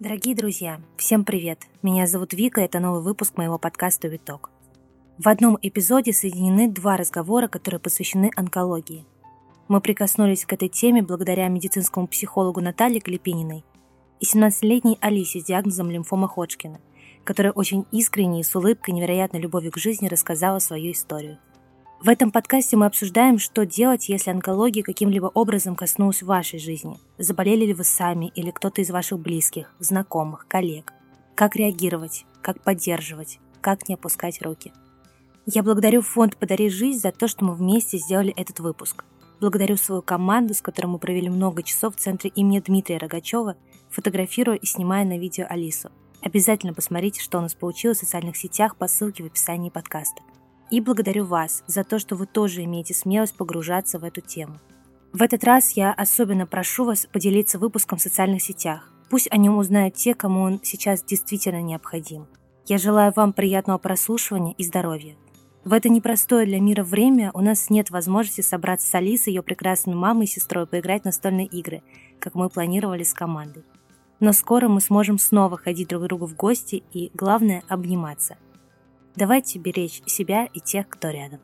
Дорогие друзья, всем привет! Меня зовут Вика, это новый выпуск моего подкаста «Виток». В одном эпизоде соединены два разговора, которые посвящены онкологии. Мы прикоснулись к этой теме благодаря медицинскому психологу Наталье Клепининой и 17-летней Алисе с диагнозом лимфома Ходжкина, которая очень искренне и с улыбкой невероятной любовью к жизни рассказала свою историю – в этом подкасте мы обсуждаем, что делать, если онкология каким-либо образом коснулась вашей жизни. Заболели ли вы сами или кто-то из ваших близких, знакомых, коллег. Как реагировать, как поддерживать, как не опускать руки. Я благодарю фонд «Подари жизнь» за то, что мы вместе сделали этот выпуск. Благодарю свою команду, с которой мы провели много часов в центре имени Дмитрия Рогачева, фотографируя и снимая на видео Алису. Обязательно посмотрите, что у нас получилось в социальных сетях по ссылке в описании подкаста. И благодарю вас за то, что вы тоже имеете смелость погружаться в эту тему. В этот раз я особенно прошу вас поделиться выпуском в социальных сетях. Пусть о нем узнают те, кому он сейчас действительно необходим. Я желаю вам приятного прослушивания и здоровья. В это непростое для мира время у нас нет возможности собраться с Алисой, ее прекрасной мамой и сестрой, поиграть в настольные игры, как мы планировали с командой. Но скоро мы сможем снова ходить друг к другу в гости и, главное, обниматься. Давайте беречь себя и тех, кто рядом.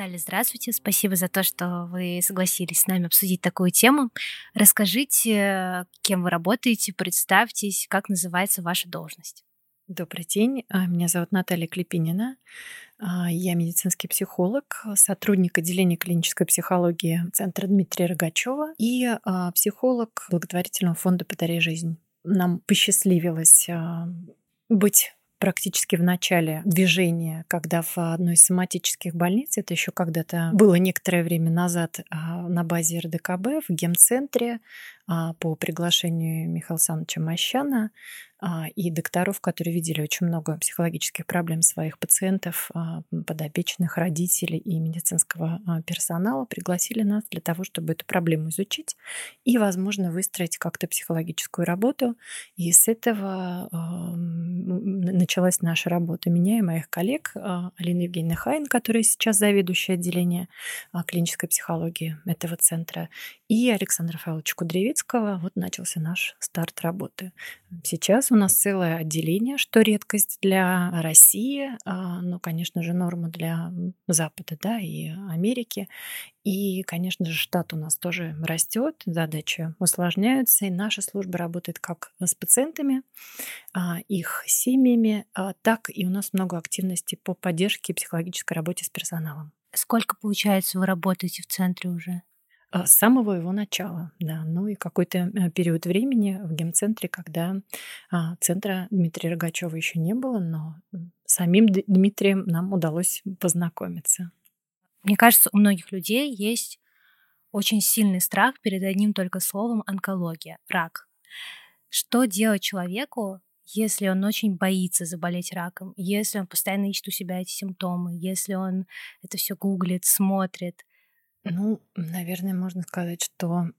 Наталья, здравствуйте. Спасибо за то, что вы согласились с нами обсудить такую тему. Расскажите, кем вы работаете, представьтесь, как называется ваша должность. Добрый день. А, меня зовут Наталья Клепинина. А, я медицинский психолог, сотрудник отделения клинической психологии Центра Дмитрия Рогачева и а, психолог благотворительного фонда «Подари жизнь». Нам посчастливилось быть практически в начале движения, когда в одной из соматических больниц, это еще когда-то было некоторое время назад а, на базе РДКБ в гемцентре по приглашению Михаила Александровича Мощана, а, и докторов, которые видели очень много психологических проблем своих пациентов, а, подопечных родителей и медицинского а, персонала, пригласили нас для того, чтобы эту проблему изучить и, возможно, выстроить как-то психологическую работу. И с этого началась наша работа. Меня и моих коллег, Алина Евгеньевна Хайн, которая сейчас заведующая отделение клинической психологии этого центра, и Александра Файловича Кудревицкого. Вот начался наш старт работы. Сейчас у нас целое отделение, что редкость для России, а, но, конечно же, норма для Запада да, и Америки. И, конечно же, штат у нас тоже растет, задачи усложняются, и наша служба работает как с пациентами, а, их семьями, а, так и у нас много активности по поддержке и психологической работе с персоналом. Сколько, получается, вы работаете в центре уже? А, с самого его начала, да. Ну и какой-то э, период времени в гемцентре, когда а, центра Дмитрия Рогачева еще не было, но самим Дмитрием нам удалось познакомиться. Мне кажется, у многих людей есть очень сильный страх перед одним только словом онкология, рак. Что делать человеку, если он очень боится заболеть раком, если он постоянно ищет у себя эти симптомы, если он это все гуглит, смотрит, ну, наверное, можно сказать, что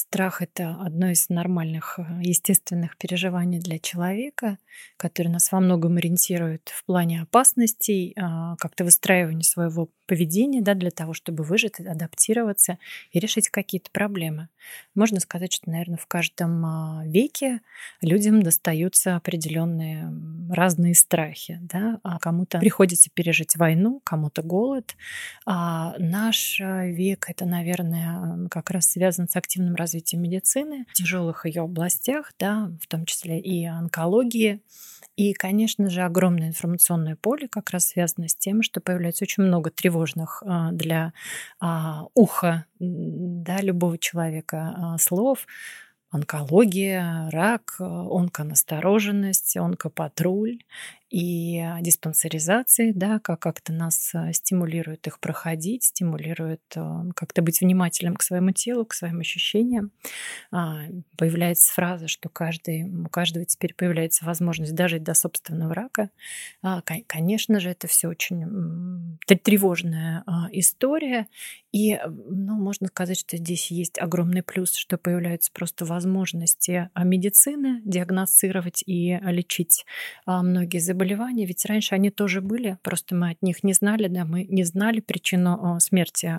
страх это одно из нормальных, э, естественных переживаний для человека, который нас во многом ориентирует в плане опасностей, а, как-то выстраивания своего поведения, да, для того, чтобы выжить, адаптироваться и решить какие-то проблемы. Можно сказать, что, наверное, в каждом а, веке людям достаются определенные разные страхи. Да? А кому-то приходится пережить войну, кому-то голод. А наш э, век это, наверное, как раз связан с активным развитием медицины в тяжелых ее областях, да, в том числе и онкологии. И, конечно же, огромное информационное поле как раз связано с тем, что появляется очень много тревожных а, для а, уха да, любого человека а, слов. Онкология, рак, онконастороженность, онкопатруль. И диспансеризации, да, как как-то нас стимулирует их проходить, стимулирует как-то быть внимательным к своему телу, к своим ощущениям. А, появляется фраза, что каждый, у каждого теперь появляется возможность дожить до собственного рака. А, конечно же, это все очень тревожная история, и, ну, можно сказать, что здесь есть огромный плюс, что появляются просто возможности а, медицины диагностировать и лечить а, многие заболевания. Ведь раньше они тоже были, просто мы от них не знали, да, мы не знали причину а, смерти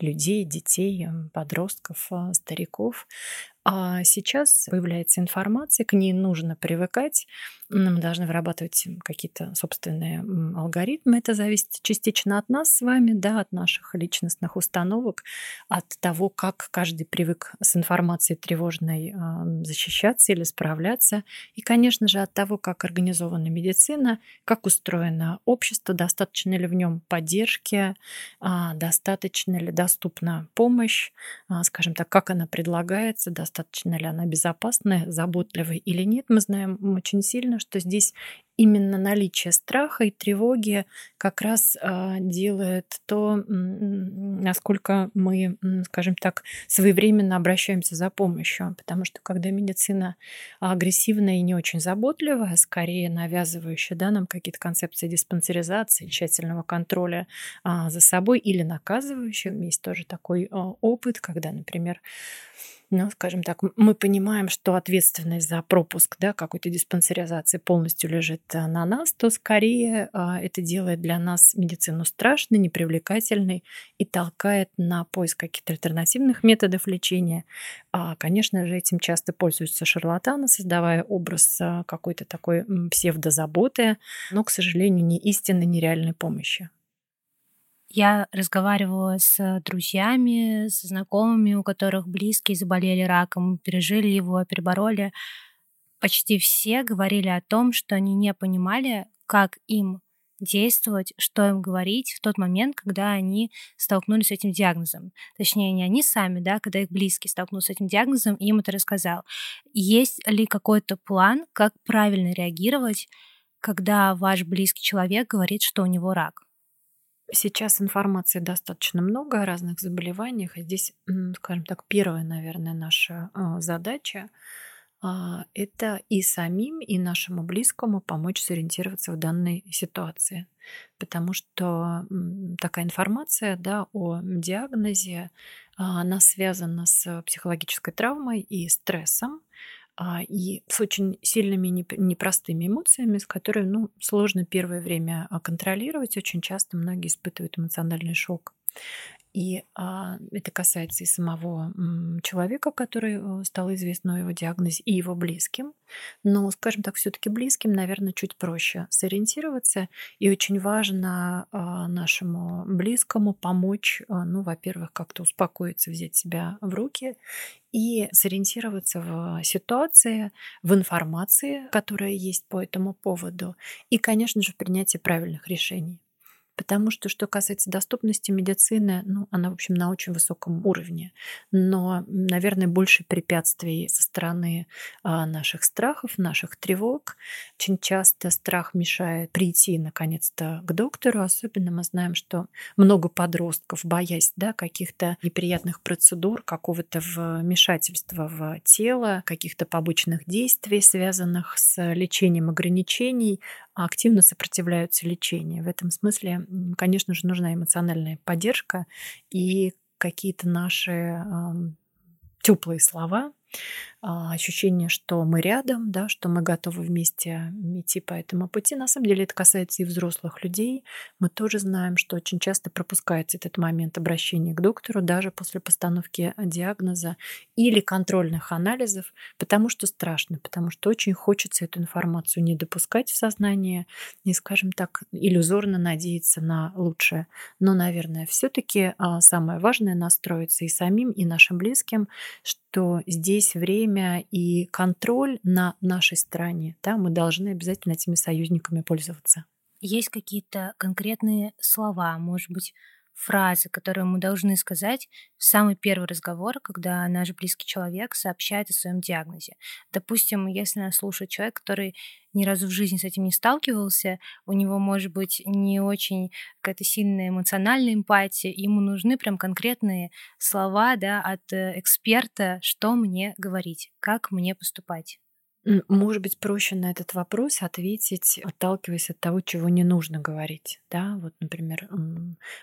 людей, детей, подростков, стариков. А сейчас появляется информация, к ней нужно привыкать. Мы должны вырабатывать какие-то собственные алгоритмы. Это зависит частично от нас с вами, да, от наших личностных установок, от того, как каждый привык с информацией тревожной защищаться или справляться. И, конечно же, от того, как организована медицина, как устроено общество, достаточно ли в нем поддержки, а, достаточно ли доступна помощь, а, скажем так, как она предлагается, достаточно ли она безопасная, заботливая или нет. Мы знаем очень сильно, что здесь именно наличие страха и тревоги как раз а, делает то, насколько мы, скажем так, своевременно обращаемся за помощью. Потому что когда медицина агрессивная и не очень заботливая, скорее навязывающая да, нам какие-то концепции диспансеризации, тщательного контроля а, за собой или наказывающая, есть тоже такой а, опыт, когда, например, ну, скажем так, мы понимаем, что ответственность за пропуск да, какой-то диспансеризации полностью лежит э, на нас, то скорее а, это делает для нас медицину страшной, непривлекательной и толкает на поиск каких-то альтернативных методов лечения. А, конечно же, этим часто пользуются шарлатаны, создавая образ а, какой-то такой псевдозаботы, но, к сожалению, не истинной, нереальной помощи. Я разговаривала с друзьями, с знакомыми, у которых близкие заболели раком, пережили его, перебороли. Почти все говорили о том, что они не понимали, как им действовать, что им говорить в тот момент, когда они столкнулись с этим диагнозом. Точнее, не они сами, да, когда их близкие столкнулись с этим диагнозом, и им это рассказал. Есть ли какой-то план, как правильно реагировать, когда ваш близкий человек говорит, что у него рак? Сейчас информации достаточно много о разных заболеваниях. И здесь, скажем так, первая, наверное, наша а, задача а, это и самим, и нашему близкому помочь сориентироваться в данной ситуации. Потому что такая информация да, о диагнозе, а, она связана с психологической травмой и стрессом, и с очень сильными непростыми эмоциями, с которыми ну, сложно первое время а, контролировать. Очень часто многие испытывают эмоциональный шок. И а, это касается и самого человека, который э, стал известен о его диагнозе, и его близким. Но, скажем так, все-таки близким, наверное, чуть проще сориентироваться. И очень важно а, нашему близкому помочь, а, ну, во-первых, как-то успокоиться, взять себя в руки и сориентироваться в ситуации, в информации, которая есть по этому поводу, и, конечно же, в принятии правильных решений. Потому что, что касается доступности медицины, ну, она, в общем, на очень высоком уровне. Но, наверное, больше препятствий со стороны а, наших страхов, наших тревог. Очень часто страх мешает прийти, наконец-то, к доктору. Особенно мы знаем, что много подростков, боясь да, каких-то неприятных процедур, какого-то вмешательства в тело, каких-то побочных действий, связанных с лечением ограничений, активно сопротивляются лечению. В этом смысле, конечно же, нужна эмоциональная поддержка и какие-то наши теплые слова, ощущение, что мы рядом, да, что мы готовы вместе идти по этому пути. На самом деле это касается и взрослых людей. Мы тоже знаем, что очень часто пропускается этот момент обращения к доктору даже после постановки диагноза или контрольных анализов, потому что страшно, потому что очень хочется эту информацию не допускать в сознание, не, скажем так, иллюзорно надеяться на лучшее. Но, наверное, все-таки а, самое важное настроиться и самим, и нашим близким, что здесь время время и контроль на нашей стороне. Да, мы должны обязательно этими союзниками пользоваться. Есть какие-то конкретные слова, может быть, фразы, которые мы должны сказать в самый первый разговор, когда наш близкий человек сообщает о своем диагнозе. Допустим, если нас слушает человек, который ни разу в жизни с этим не сталкивался, у него может быть не очень какая-то сильная эмоциональная эмпатия, ему нужны прям конкретные слова да, от э, эксперта, что мне говорить, как мне поступать. Может быть, проще на этот вопрос ответить, отталкиваясь от того, чего не нужно говорить. Да? Вот, например,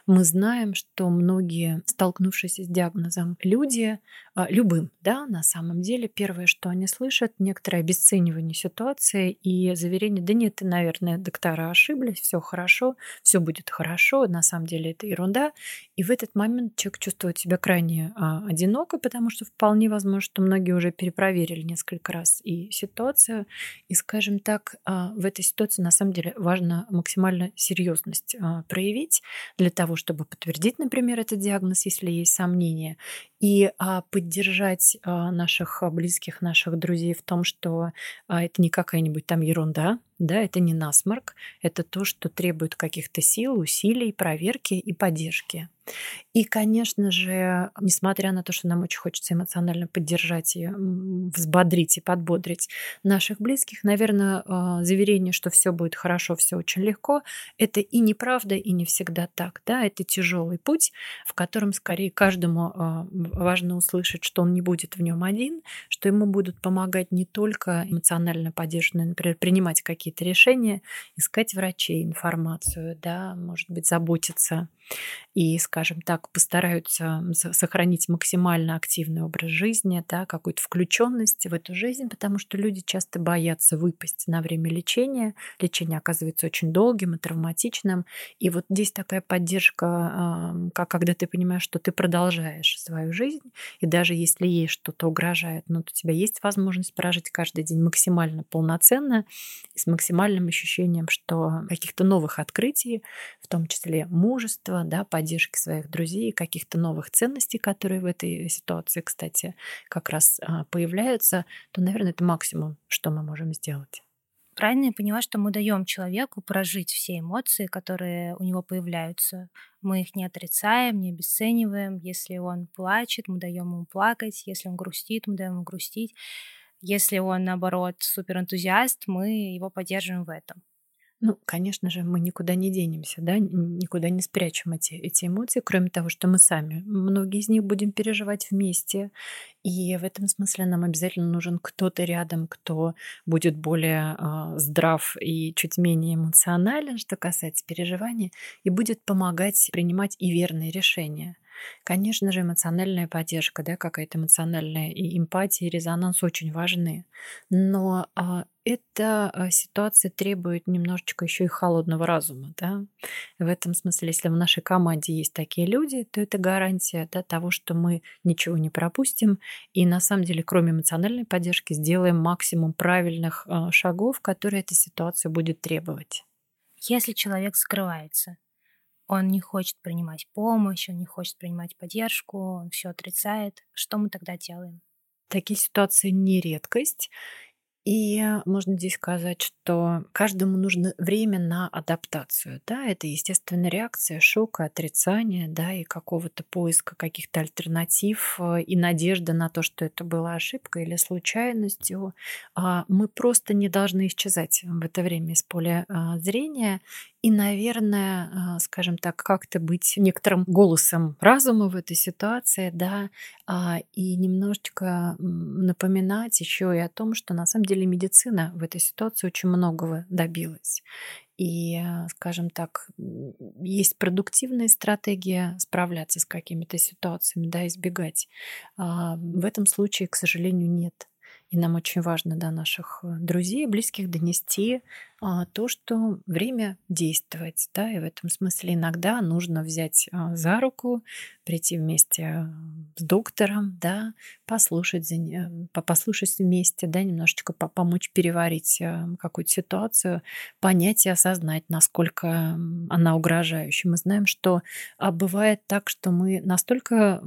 мы знаем, что многие, столкнувшиеся с диагнозом люди, а, любым, да, на самом деле, первое, что они слышат, некоторое обесценивание ситуации и заверение, да нет, ты, наверное, доктора ошиблись, все хорошо, все будет хорошо, на самом деле это ерунда. И в этот момент человек чувствует себя крайне а, одиноко, потому что вполне возможно, что многие уже перепроверили несколько раз и ситуацию, ситуацию. И, скажем так, а, в этой ситуации на самом деле важно максимально серьезность а, проявить для того, чтобы подтвердить, например, этот диагноз, если есть сомнения, и а, поддержать наших близких, наших друзей в том, что это не какая-нибудь там ерунда, да, это не насморк, это то, что требует каких-то сил, усилий, проверки и поддержки. И, конечно же, несмотря на то, что нам очень хочется эмоционально поддержать и взбодрить и подбодрить наших близких, наверное, а, заверение, что все будет хорошо, все очень легко, это и неправда, и не всегда так. Да? Это тяжелый путь, в котором скорее каждому а, важно услышать, что он не будет в нем один, что ему будут помогать не только эмоционально поддержанные, например, принимать какие-то решения, искать врачей, информацию, да, может быть, заботиться и, скажем так, постараются сохранить максимально активный образ жизни, да, какую-то включенность в эту жизнь, потому что люди часто боятся выпасть на время лечения. Лечение оказывается очень долгим и травматичным. И вот здесь такая поддержка, как когда ты понимаешь, что ты продолжаешь свою жизнь, и даже если ей что-то угрожает, но у тебя есть возможность прожить каждый день максимально полноценно с максимальным ощущением, что каких-то новых открытий, в том числе мужества, да, поддержки своих друзей, каких-то новых ценностей, которые в этой ситуации, кстати, как раз а, появляются, то, наверное, это максимум, что мы можем сделать. Правильно я поняла, что мы даем человеку прожить все эмоции, которые у него появляются. Мы их не отрицаем, не обесцениваем. Если он плачет, мы даем ему плакать. Если он грустит, мы даем ему грустить. Если он, наоборот, суперэнтузиаст, мы его поддерживаем в этом. Ну, конечно же, мы никуда не денемся, да, никуда не спрячем эти, эти эмоции, кроме того, что мы сами многие из них будем переживать вместе. И в этом смысле нам обязательно нужен кто-то рядом, кто будет более э, здрав и чуть менее эмоционален, что касается переживания, и будет помогать принимать и верные решения. Конечно же, эмоциональная поддержка, да, какая-то эмоциональная и эмпатия, и резонанс очень важны. Но а, эта а, ситуация требует немножечко еще и холодного разума. Да? В этом смысле, если в нашей команде есть такие люди, то это гарантия да, того, что мы ничего не пропустим. И на самом деле, кроме эмоциональной поддержки, сделаем максимум правильных а, шагов, которые эта ситуация будет требовать. Если человек скрывается, он не хочет принимать помощь, он не хочет принимать поддержку, он все отрицает. Что мы тогда делаем? Такие ситуации не редкость. И можно здесь сказать, что каждому нужно время на адаптацию. Да, это естественная реакция шока, отрицания, да, и какого-то поиска каких-то альтернатив э, и надежда на то, что это была ошибкой или случайностью. А мы просто не должны исчезать в это время из поля а, зрения и, наверное, а, скажем так, как-то быть некоторым голосом разума в этой ситуации, да, а, и немножечко напоминать еще и о том, что на самом деле медицина в этой ситуации очень многого добилась. И, а, скажем так, есть продуктивная стратегия справляться с какими-то ситуациями, да, избегать. В этом случае, к сожалению, нет. И нам очень важно до наших э, друзей, близких донести а, то, что время действовать. Да, и в этом смысле иногда нужно взять а, за руку, прийти вместе а, с доктором, да, послушать, послушать вместе, да, немножечко помочь переварить какую-то ситуацию, понять и осознать, насколько она угрожающая. Мы знаем, что бывает так, что мы настолько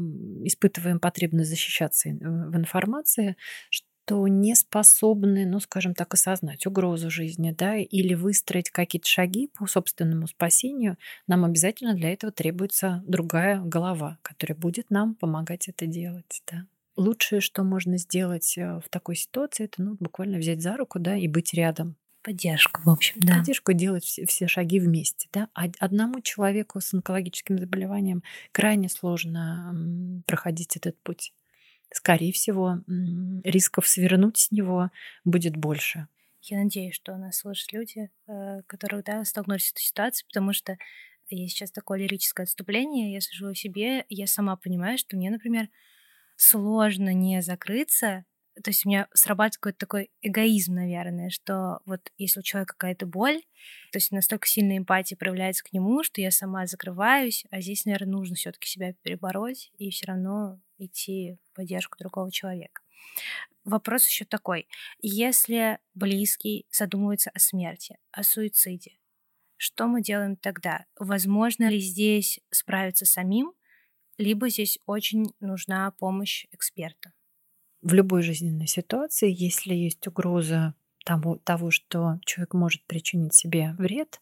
испытываем потребность защищаться в информации, что что не способны, ну, скажем так, осознать угрозу жизни, да, или выстроить какие-то шаги по собственному спасению, нам обязательно для этого требуется другая голова, которая будет нам помогать это делать, да. Лучшее, что можно сделать э, в такой ситуации, это ну, буквально взять за руку, да, и быть рядом. Поддержку, в общем, да. Поддержку делать все, все шаги вместе, да. Одному человеку с онкологическим заболеванием крайне сложно проходить этот путь скорее всего, рисков свернуть с него будет больше. Я надеюсь, что нас слышат люди, э, которые да, столкнулись с этой ситуацией, потому что есть сейчас такое лирическое отступление, я сижу о себе, я сама понимаю, что мне, например, сложно не закрыться, то есть у меня срабатывает какой-то такой эгоизм, наверное, что вот если у человека какая-то боль, то есть настолько сильная эмпатия проявляется к нему, что я сама закрываюсь, а здесь, наверное, нужно все-таки себя перебороть и все равно идти поддержку другого человека. Вопрос еще такой. Если близкий задумывается о смерти, о суициде, что мы делаем тогда? Возможно ли здесь справиться самим, либо здесь очень нужна помощь эксперта? В любой жизненной ситуации, если есть угроза того, того, что человек может причинить себе вред,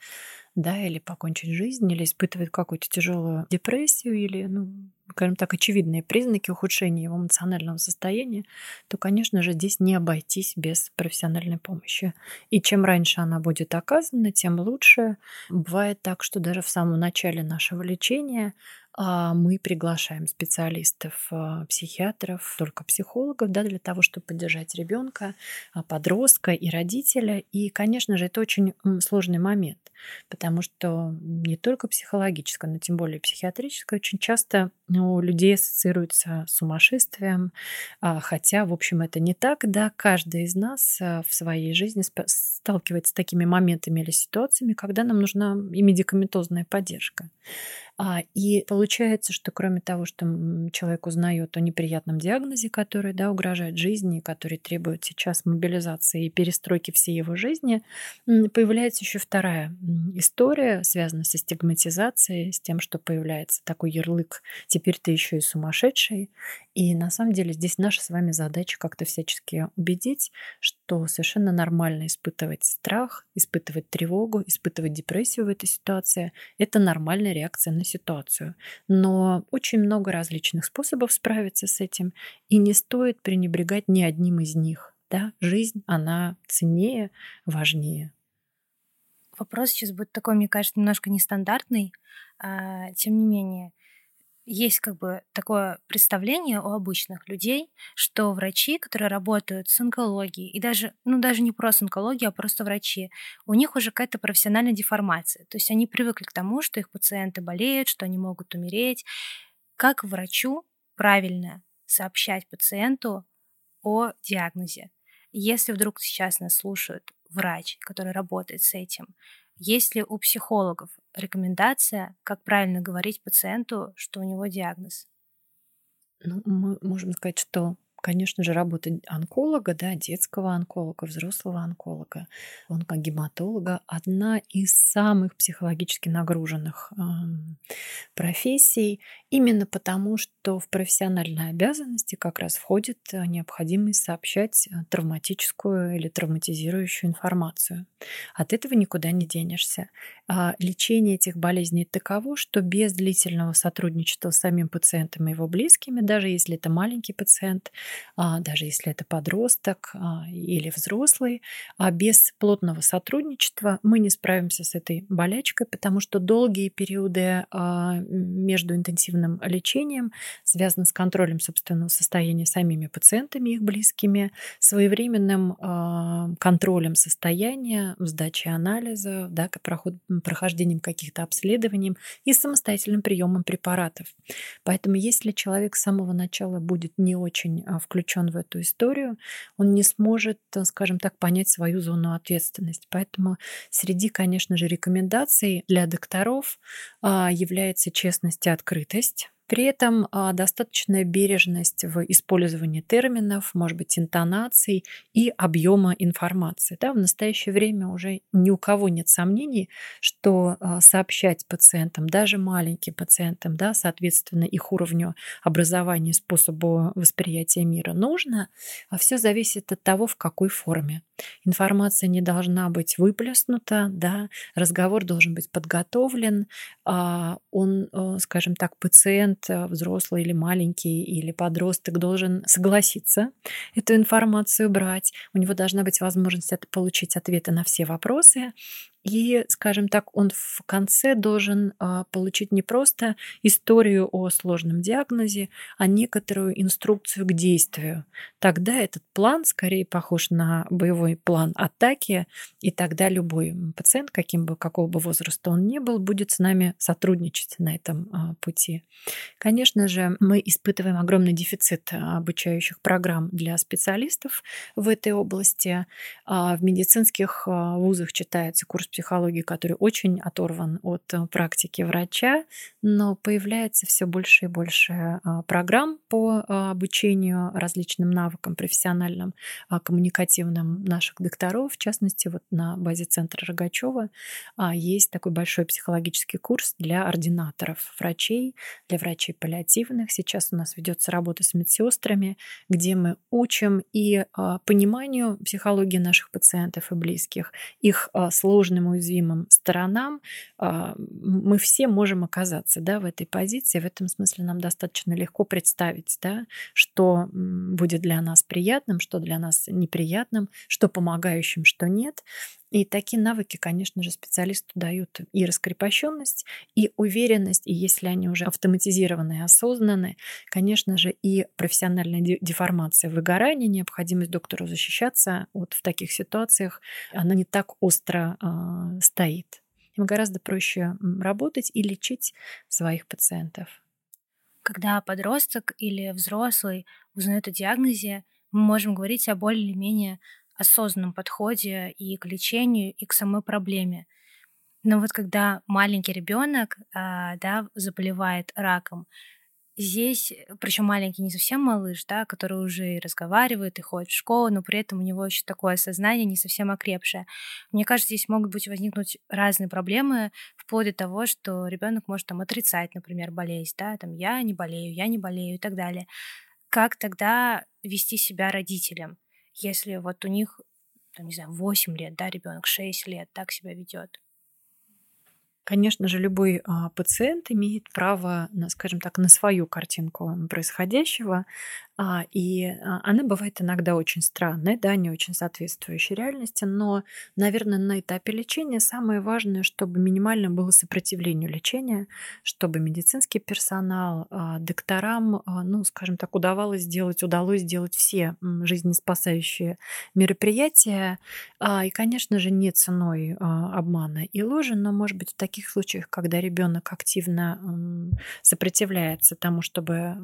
да, или покончить жизнь, или испытывает какую-то тяжелую депрессию, или, ну, скажем так, очевидные признаки ухудшения его эмоционального состояния, то, конечно же, здесь не обойтись без профессиональной помощи. И чем раньше она будет оказана, тем лучше. Бывает так, что даже в самом начале нашего лечения а, мы приглашаем специалистов, а, психиатров, только психологов, да, для того, чтобы поддержать ребенка, а, подростка и родителя. И, конечно же, это очень сложный момент, потому что не только психологическое, но тем более психиатрическое очень часто у людей ассоциируется с сумасшествием, хотя, в общем, это не так, да, каждый из нас в своей жизни сталкивается с такими моментами или ситуациями, когда нам нужна и медикаментозная поддержка. А, и получается, что кроме того, что человек узнает о неприятном диагнозе, который да, угрожает жизни, который требует сейчас мобилизации и перестройки всей его жизни, появляется еще вторая история, связанная со стигматизацией, с тем, что появляется такой ярлык «теперь ты еще и сумасшедший». И на самом деле здесь наша с вами задача как-то всячески убедить, что совершенно нормально испытывать страх, испытывать тревогу, испытывать депрессию в этой ситуации. Это нормальная реакция на ситуацию. Но очень много различных способов справиться с этим, и не стоит пренебрегать ни одним из них. Да? Жизнь, она ценнее, важнее. Вопрос сейчас будет такой, мне кажется, немножко нестандартный. А, тем не менее, есть как бы такое представление у обычных людей, что врачи, которые работают с онкологией, и даже, ну даже не просто онкология, а просто врачи, у них уже какая-то профессиональная деформация. То есть они привыкли к тому, что их пациенты болеют, что они могут умереть. Как врачу правильно сообщать пациенту о диагнозе? Если вдруг сейчас нас слушает врач, который работает с этим, есть ли у психологов рекомендация, как правильно говорить пациенту, что у него диагноз? Ну, мы можем сказать, что конечно же, работа онколога, да, детского онколога, взрослого онколога, онкогематолога одна из самых психологически нагруженных э, профессий, именно потому, что в профессиональные обязанности как раз входит э, необходимость сообщать э, травматическую или травматизирующую информацию. От этого никуда не денешься. А лечение этих болезней таково, что без длительного сотрудничества с самим пациентом и его близкими, даже если это маленький пациент, даже если это подросток а, или взрослый, а без плотного сотрудничества мы не справимся с этой болячкой, потому что долгие периоды а, между интенсивным лечением связаны с контролем собственного состояния самими пациентами, их близкими, своевременным контролем состояния, сдачей анализа, да, прохождением каких-то обследований и самостоятельным приемом препаратов. Поэтому если человек с самого начала будет не очень включен в эту историю, он не сможет, э, скажем так, понять свою зону ответственности. Поэтому среди, конечно же, рекомендаций для докторов а, является честность и открытость При этом а, достаточная бережность в использовании терминов, может быть, интонаций и объема информации. Да, в настоящее время уже ни у кого нет сомнений, что а, сообщать пациентам, даже маленьким пациентам, да, соответственно, их уровню образования, способу восприятия мира нужно, а все зависит от того, в какой форме. Информация не должна быть выплеснута, да, разговор должен быть подготовлен, он, э, скажем так, пациент, э, взрослый или маленький, или подросток должен согласиться эту информацию брать, у него должна быть возможность получить ответы на все вопросы, и, скажем так, он в конце должен а, получить не просто историю о сложном диагнозе, а некоторую инструкцию к действию. Тогда этот план скорее похож на боевой план атаки, и тогда любой пациент, каким бы, какого бы возраста он ни был, будет с нами сотрудничать на этом а, пути. Конечно же, мы испытываем огромный дефицит обучающих программ для специалистов в этой области. А, в медицинских вузах читается курс психологии, который очень оторван от э, практики врача, но появляется все больше и больше а, программ по а, обучению различным навыкам профессиональным, а, коммуникативным наших докторов. В частности, вот на базе центра Рогачева есть такой большой психологический курс для ординаторов врачей, для врачей паллиативных. Сейчас у нас ведется работа с медсестрами, где мы учим и пониманию психологии наших пациентов и близких, их сложным сложным уязвимым сторонам, а, мы все можем оказаться да, в этой позиции. В этом смысле нам достаточно легко представить, да, что будет для нас приятным, что для нас неприятным, что помогающим, что нет. И такие навыки, конечно же, специалисту дают и раскрепощенность, и уверенность, и если они уже автоматизированы и осознаны, конечно же, и профессиональная деформация, выгорание, необходимость доктору защищаться вот в таких ситуациях, она не так остро э, стоит. Им гораздо проще работать и лечить своих пациентов. Когда подросток или взрослый узнает о диагнозе, мы можем говорить о более-менее осознанном подходе и к лечению, и к самой проблеме. Но вот когда маленький ребенок а, да, заболевает раком, здесь, причем маленький не совсем малыш, да, который уже и разговаривает, и ходит в школу, но при этом у него еще такое сознание не совсем окрепшее. Мне кажется, здесь могут быть возникнуть разные проблемы, вплоть до того, что ребенок может там отрицать, например, болезнь, да, там я не болею, я не болею и так далее. Как тогда вести себя родителям? Если вот у них, там, не знаю, 8 лет, да, ребенок 6 лет так себя ведет. Конечно же, любой а, пациент имеет право, скажем так, на свою картинку происходящего, а, и а, она бывает иногда очень странной, да, не очень соответствующей реальности, но, наверное, на этапе лечения самое важное, чтобы минимально было сопротивлению лечения, чтобы медицинский персонал, докторам, ну, скажем так, удавалось сделать, удалось сделать все жизнеспасающие мероприятия, и, конечно же, не ценой обмана и ложи, но, может быть, в таких случаях, когда ребенок активно сопротивляется тому, чтобы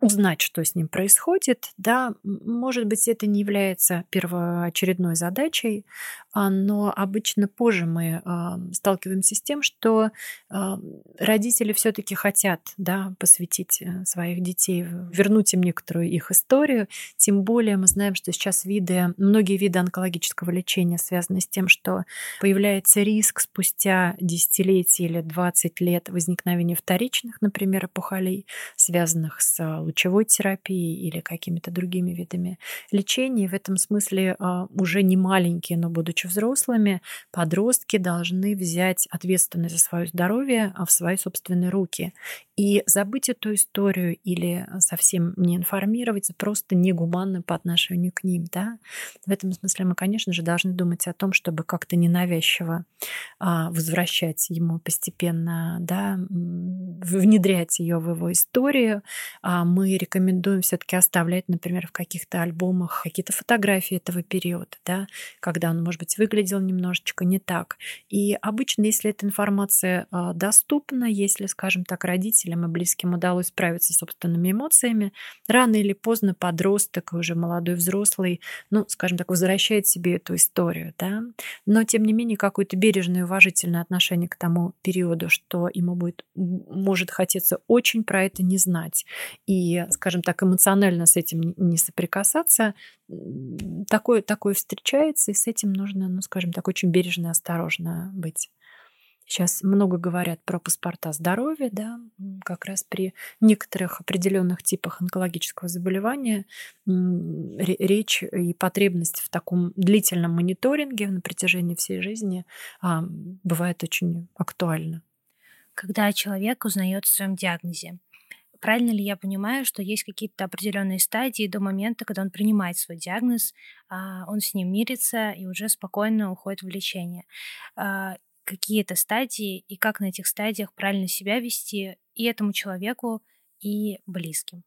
узнать, что с ним происходит, да, может быть, это не является первоочередной задачей, а, но обычно позже мы а, сталкиваемся с тем, что а, родители все-таки хотят да, посвятить э, своих детей, вернуть им некоторую их историю. Тем более мы знаем, что сейчас виды, многие виды онкологического лечения связаны с тем, что появляется риск спустя десятилетия или 20 лет возникновения вторичных, например, опухолей, связанных с лучевой терапией или какими-то другими видами лечения. В этом смысле уже не маленькие, но будучи взрослыми, подростки должны взять ответственность за свое здоровье а в свои собственные руки и забыть эту историю или совсем не информировать просто негуманно по отношению к ним. Да? В этом смысле мы, конечно же, должны думать о том, чтобы как-то ненавязчиво а, возвращать ему постепенно, да, внедрять ее в его историю. А мы рекомендуем все-таки оставлять, например, в каких-то альбомах какие-то фотографии этого периода, да, когда он, может быть, выглядел немножечко не так. И обычно, если эта информация а, доступна, если, скажем так, родители родителям и близким удалось справиться с собственными эмоциями, рано или поздно подросток, уже молодой взрослый, ну, скажем так, возвращает себе эту историю, да, но тем не менее какое-то бережное и уважительное отношение к тому периоду, что ему будет, может хотеться очень про это не знать и, скажем так, эмоционально с этим не соприкасаться, такое, такое встречается, и с этим нужно, ну, скажем так, очень бережно и осторожно быть. Сейчас много говорят про паспорта здоровья, да, как раз при некоторых определенных типах онкологического заболевания речь и потребность в таком длительном мониторинге на протяжении всей жизни а, бывает очень актуальна. Когда человек узнает о своем диагнозе, правильно ли я понимаю, что есть какие-то определенные стадии до момента, когда он принимает свой диагноз, а, он с ним мирится и уже спокойно уходит в лечение? Какие это стадии и как на этих стадиях правильно себя вести и этому человеку, и близким.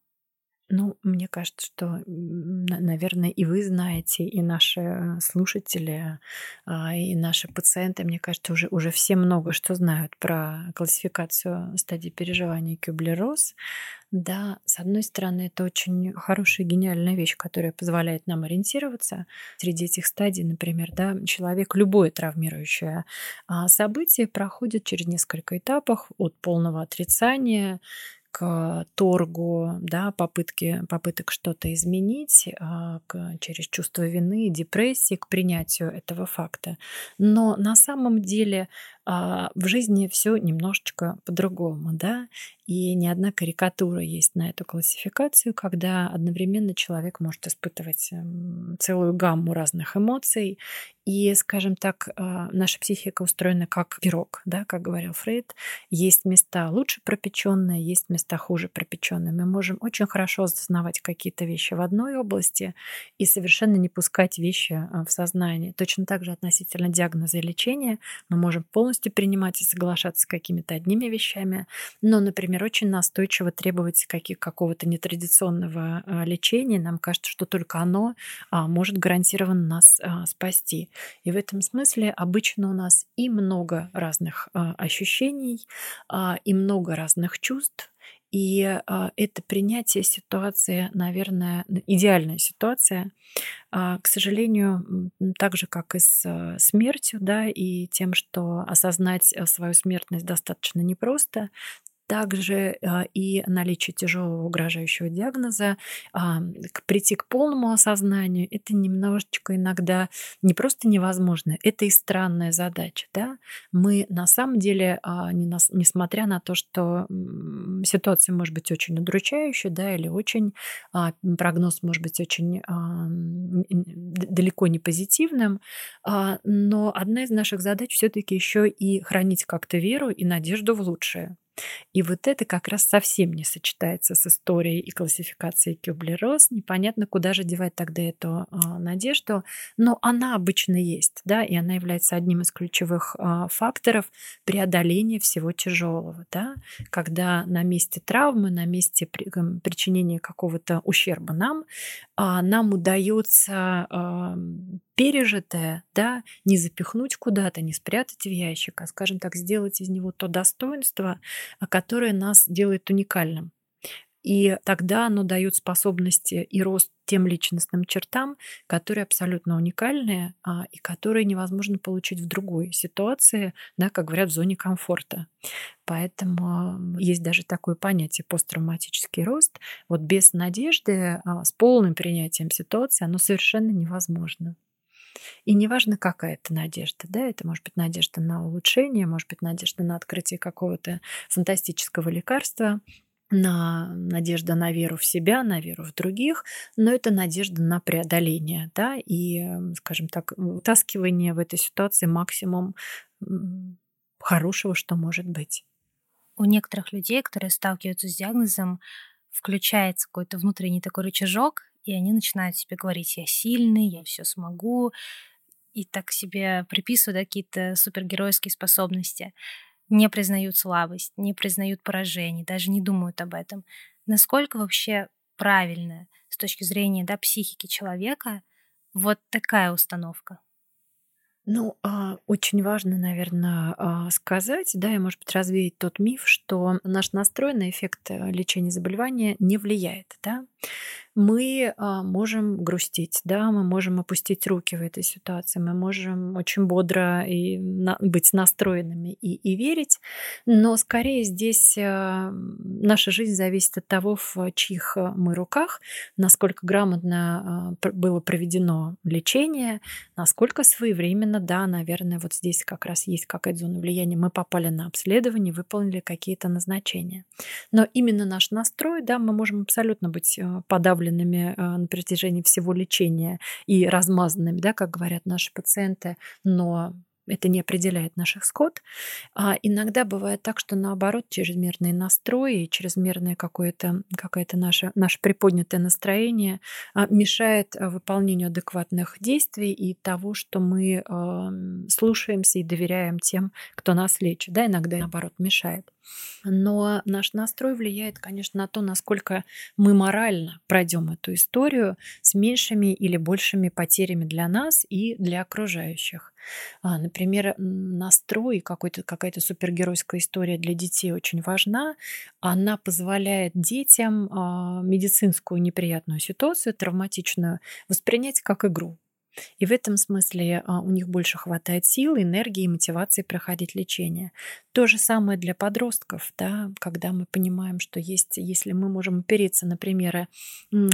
Ну, мне кажется, что, наверное, и вы знаете, и наши слушатели, а, и наши пациенты, мне кажется, уже, уже все много что знают про классификацию стадий переживания Кюблер-Росс. Да, с одной стороны, это очень хорошая, гениальная вещь, которая позволяет нам ориентироваться среди этих стадий. Например, да, человек любое травмирующее а, событие проходит через несколько этапов от полного отрицания к торгу, да, попытки, попыток что-то изменить, а, к, через чувство вины, депрессии, к принятию этого факта. Но на самом деле в жизни все немножечко по-другому, да, и ни одна карикатура есть на эту классификацию, когда одновременно человек может испытывать эм, целую гамму разных эмоций. И, скажем так, а, наша психика устроена как пирог, да, как говорил Фрейд. Есть места лучше пропеченные, есть места хуже пропеченные. Мы можем очень хорошо осознавать какие-то вещи в одной области и совершенно не пускать вещи а, в сознание. Точно так же относительно диагноза и лечения мы можем полностью принимать и соглашаться с какими-то одними вещами, но, например, например, очень настойчиво требовать каких, какого-то нетрадиционного а, лечения. Нам кажется, что только оно а, может гарантированно нас а, спасти. И в этом смысле обычно у нас и много разных ощущений, и много разных чувств, и а, это принятие ситуации, наверное, идеальная ситуация. А, к сожалению, так же, как и с смертью, да, и тем, что осознать свою смертность достаточно непросто, также а, и наличие тяжелого угрожающего диагноза, а, прийти к полному осознанию, это немножечко иногда не просто невозможно, это и странная задача. Да? Мы на самом деле, а, несмотря на то, что ситуация может быть очень удручающая, да, или очень прогноз может быть очень далеко не позитивным, но одна из наших задач все-таки еще и хранить как-то веру и надежду в лучшее. И вот это как раз совсем не сочетается с историей и классификацией Кюблер-Росс. Непонятно, куда же девать тогда эту а, надежду. Но она обычно есть, да, и она является одним из ключевых а, факторов преодоления всего тяжелого, да, когда на месте травмы, на месте при, причинения какого-то ущерба нам, а, нам удается а, пережитое, да, не запихнуть куда-то, не спрятать в ящик, а, скажем так, сделать из него то достоинство, которое нас делает уникальным. И тогда оно дает способности и рост тем личностным чертам, которые абсолютно уникальные а, и которые невозможно получить в другой ситуации, да, как говорят, в зоне комфорта. Поэтому есть даже такое понятие посттравматический рост. Вот без надежды, а, с полным принятием ситуации, оно совершенно невозможно. И неважно, какая это надежда, да, это может быть надежда на улучшение, может быть надежда на открытие какого-то фантастического лекарства, на надежда на веру в себя, на веру в других, но это надежда на преодоление, да, и, скажем так, вытаскивание в этой ситуации максимум хорошего, что может быть. У некоторых людей, которые сталкиваются с диагнозом, включается какой-то внутренний такой рычажок, и они начинают себе говорить, я сильный, я все смогу, и так себе приписывают да, какие-то супергеройские способности, не признают слабость, не признают поражений, даже не думают об этом. Насколько вообще правильно с точки зрения да, психики человека вот такая установка? Ну, а, очень важно, наверное, а, сказать, да, и, может быть, развеять тот миф, что наш настрой на эффект э, лечения заболевания не влияет, да мы а, можем грустить, да, мы можем опустить руки в этой ситуации, мы можем очень бодро и на, быть настроенными и, и верить, но скорее здесь а, наша жизнь зависит от того, в чьих а, мы руках, насколько грамотно было проведено лечение, насколько своевременно, да, наверное, вот здесь как раз есть какая-то зона влияния, мы попали на обследование, выполнили какие-то назначения. Но именно наш настрой, да, мы можем абсолютно быть подавлены подавленными а, на протяжении всего лечения и размазанными, да, как говорят наши пациенты, но это не определяет наш исход. А иногда бывает так, что наоборот, чрезмерные настрои, чрезмерное какое-то, какое-то наше, наше приподнятое настроение а, мешает а, выполнению адекватных действий и того, что мы слушаемся и доверяем тем, кто нас лечит. Да, иногда наоборот мешает. Но наш настрой влияет, конечно, на то, насколько мы морально пройдем эту историю с меньшими или большими потерями для нас и для окружающих. А, например, настрой, какая-то супергеройская история для детей очень важна. Она позволяет детям а, медицинскую неприятную ситуацию, травматичную, воспринять как игру. И в этом смысле а, у них больше хватает сил, энергии и мотивации проходить лечение. То же самое для подростков, да, когда мы понимаем, что есть, если мы можем опереться на примеры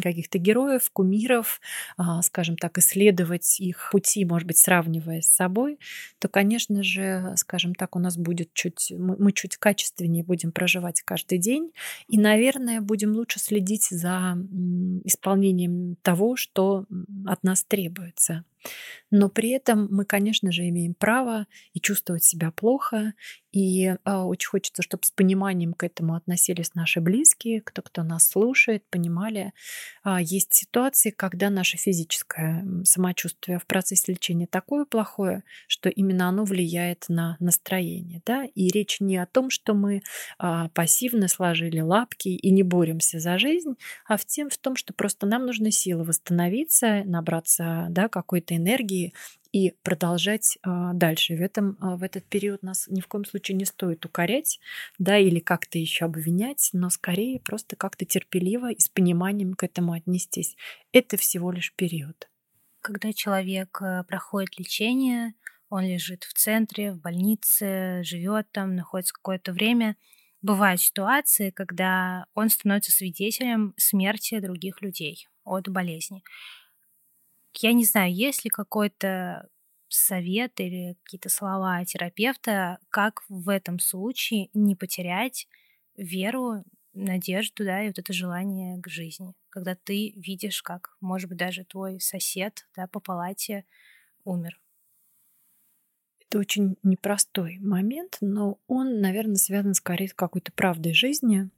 каких-то героев, кумиров, а, скажем так, исследовать их пути, может быть, сравнивая с собой, то, конечно же, скажем так, у нас будет чуть, мы чуть качественнее будем проживать каждый день, и, наверное, будем лучше следить за исполнением того, что от нас требуется. Namaste. Но при этом мы, конечно же, имеем право и чувствовать себя плохо, и а, очень хочется, чтобы с пониманием к этому относились наши близкие, кто кто нас слушает, понимали. А, есть ситуации, когда наше физическое самочувствие в процессе лечения такое плохое, что именно оно влияет на настроение. Да? И речь не о том, что мы а, пассивно сложили лапки и не боремся за жизнь, а в тем, в том, что просто нам нужны силы восстановиться, набраться да, какой-то энергии и продолжать а, дальше. В, этом, а, в этот период нас ни в коем случае не стоит укорять, да, или как-то еще обвинять, но скорее просто как-то терпеливо и с пониманием к этому отнестись. Это всего лишь период. Когда человек э, проходит лечение, он лежит в центре, в больнице, живет там, находится какое-то время, бывают ситуации, когда он становится свидетелем смерти других людей от болезни. Я не знаю, есть ли какой-то совет или какие-то слова терапевта, как в этом случае не потерять веру, надежду, да, и вот это желание к жизни, когда ты видишь, как, может быть, даже твой сосед, да, по палате умер. Это очень непростой момент, но он, наверное, связан скорее с какой-то правдой жизни.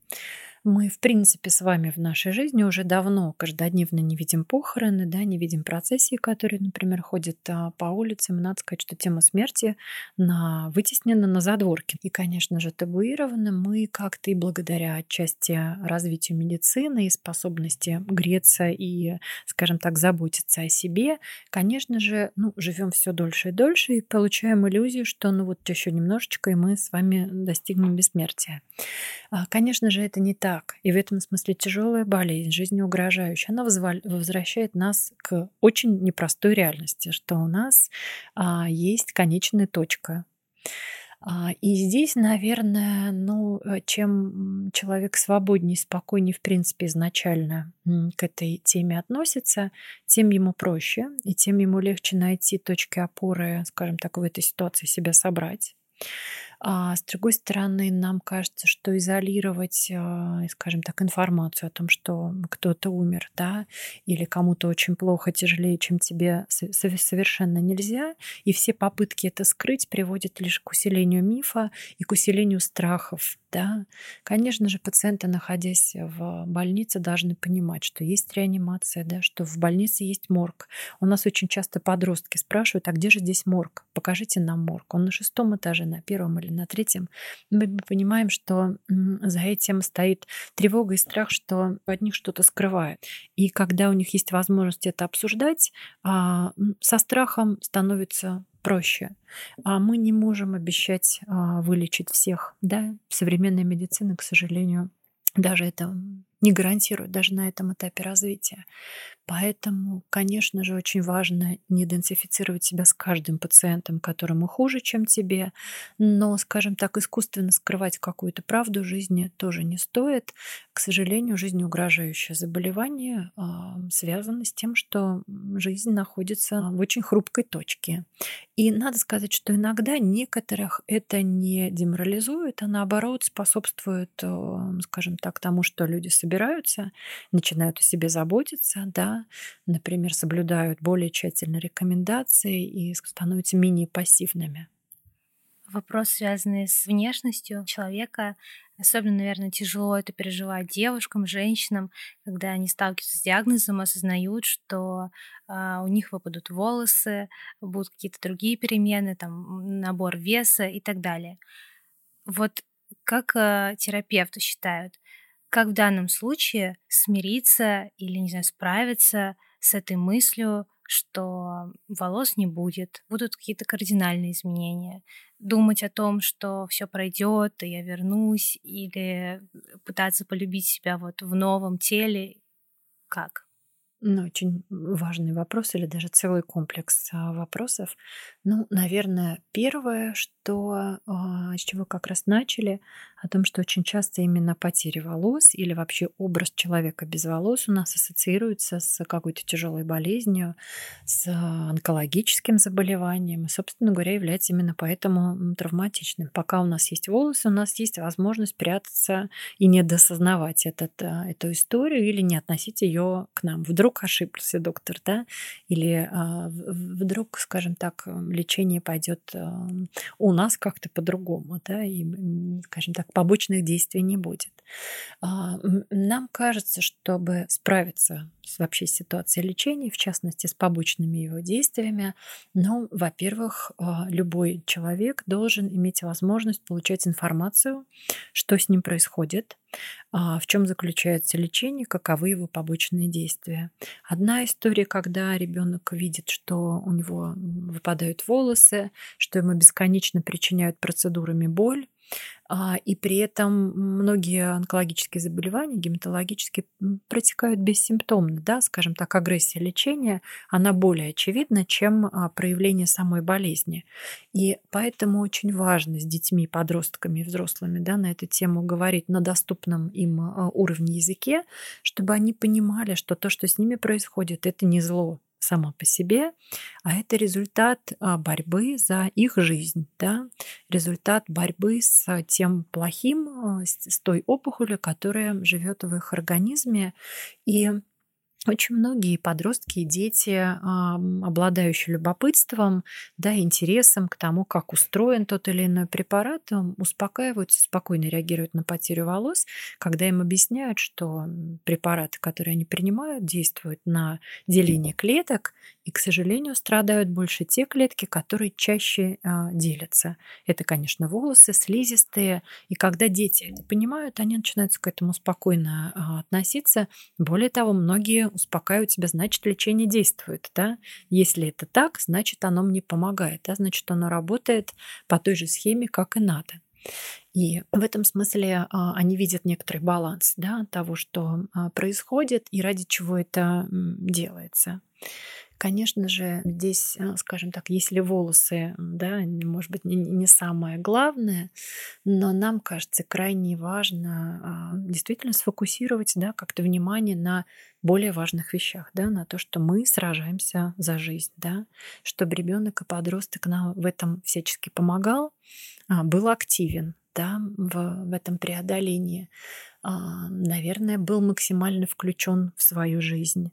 Мы, в принципе, с вами в нашей жизни уже давно каждодневно не видим похороны, да, не видим процессии, которые, например, ходят а, по улицам. Надо сказать, что тема смерти на, вытеснена на задворке. И, конечно же, табуированы мы как-то и благодаря отчасти развитию медицины и способности греться и, скажем так, заботиться о себе, конечно же, ну, живем все дольше и дольше и получаем иллюзию, что ну вот еще немножечко, и мы с вами достигнем бессмертия. А, конечно же, это не так так. И в этом смысле тяжелая болезнь, жизнеугрожающая, она возвращает нас к очень непростой реальности, что у нас а, есть конечная точка. А, и здесь, наверное, ну, э, чем человек свободнее, спокойнее, в принципе, изначально к этой теме относится, тем ему проще, и тем ему легче найти точки опоры, скажем так, в этой ситуации себя собрать. А с другой стороны, нам кажется, что изолировать, а, скажем так, информацию о том, что кто-то умер, да, или кому-то очень плохо, тяжелее, чем тебе, совершенно нельзя. И все попытки это скрыть приводят лишь к усилению мифа и к усилению страхов да. Конечно же, пациенты, находясь в больнице, должны понимать, что есть реанимация, да, что в больнице есть морг. У нас очень часто подростки спрашивают, а где же здесь морг? Покажите нам морг. Он на шестом этаже, на первом или или на третьем, мы понимаем, что за этим стоит тревога и страх, что от них что-то скрывает. И когда у них есть возможность это обсуждать, а, со страхом становится проще. А мы не можем обещать а, вылечить всех. Да? Современная медицина, к сожалению, даже это не гарантирует даже на этом этапе развития. Поэтому, конечно же, очень важно не идентифицировать себя с каждым пациентом, которому хуже, чем тебе, но, скажем так, искусственно скрывать какую-то правду жизни тоже не стоит. К сожалению, жизнеугрожающее заболевание э, связано с тем, что жизнь находится в очень хрупкой точке. И надо сказать, что иногда некоторых это не деморализует, а наоборот способствует, э, скажем так, тому, что люди собираются собираются, начинают о себе заботиться, да, например, соблюдают более тщательно рекомендации и становятся менее пассивными. Вопрос, связанный с внешностью человека, особенно, наверное, тяжело это переживать девушкам, женщинам, когда они сталкиваются с диагнозом, осознают, что э, у них выпадут волосы, будут какие-то другие перемены, там, набор веса и так далее. Вот как э, терапевты считают, как в данном случае смириться или, не знаю, справиться с этой мыслью, что волос не будет, будут какие-то кардинальные изменения. Думать о том, что все пройдет, и я вернусь, или пытаться полюбить себя вот в новом теле. Как? Ну, очень важный вопрос или даже целый комплекс а, вопросов. Ну, наверное, первое, что а, с чего как раз начали, о том, что очень часто именно потеря волос или вообще образ человека без волос у нас ассоциируется с какой-то тяжелой болезнью, с онкологическим заболеванием, и, собственно говоря, является именно поэтому травматичным. Пока у нас есть волосы, у нас есть возможность прятаться и не досознавать этот, а, эту историю или не относить ее к нам. Вдруг вдруг ошибся доктор, да, или а, вдруг, скажем так, лечение пойдет а, у нас как-то по-другому, да, и, скажем так, побочных действий не будет. А, нам кажется, чтобы справиться с вообще ситуацией лечения, в частности, с побочными его действиями, ну, во-первых, любой человек должен иметь возможность получать информацию, что с ним происходит, в чем заключается лечение, каковы его побочные действия. Одна история, когда ребенок видит, что у него выпадают волосы, что ему бесконечно причиняют процедурами боль, а, и при этом многие онкологические заболевания, гематологические, протекают бессимптомно, да, скажем так, агрессия лечения, она более очевидна, чем а, проявление самой болезни. И поэтому очень важно с детьми, подростками и взрослыми да, на эту тему говорить на доступном им а, уровне языке, чтобы они понимали, что то, что с ними происходит, это не зло, сама по себе, а это результат а, борьбы за их жизнь, да? результат борьбы с тем плохим, а, с той опухолью, которая живет в их организме. И очень многие подростки и дети, обладающие любопытством, да, интересом к тому, как устроен тот или иной препарат, успокаиваются, спокойно реагируют на потерю волос, когда им объясняют, что препараты, которые они принимают, действуют на деление клеток, и, к сожалению, страдают больше те клетки, которые чаще а, делятся. Это, конечно, волосы, слизистые. И когда дети это понимают, они начинают к этому спокойно а, относиться. Более того, многие успокаивают себя, значит, лечение действует. Да? Если это так, значит, оно мне помогает. Да? Значит, оно работает по той же схеме, как и надо. И в этом смысле а, они видят некоторый баланс да, того, что а, происходит и ради чего это делается. Конечно же, здесь, э, скажем так, если волосы, да, может быть, не, самое главное, но нам кажется крайне важно а, действительно сфокусировать, да, как-то внимание на более важных вещах, да, на то, что мы сражаемся за жизнь, да, чтобы ребенок и подросток нам в этом всячески помогал, а, был активен, да, в, в этом преодолении наверное, был максимально включен в свою жизнь,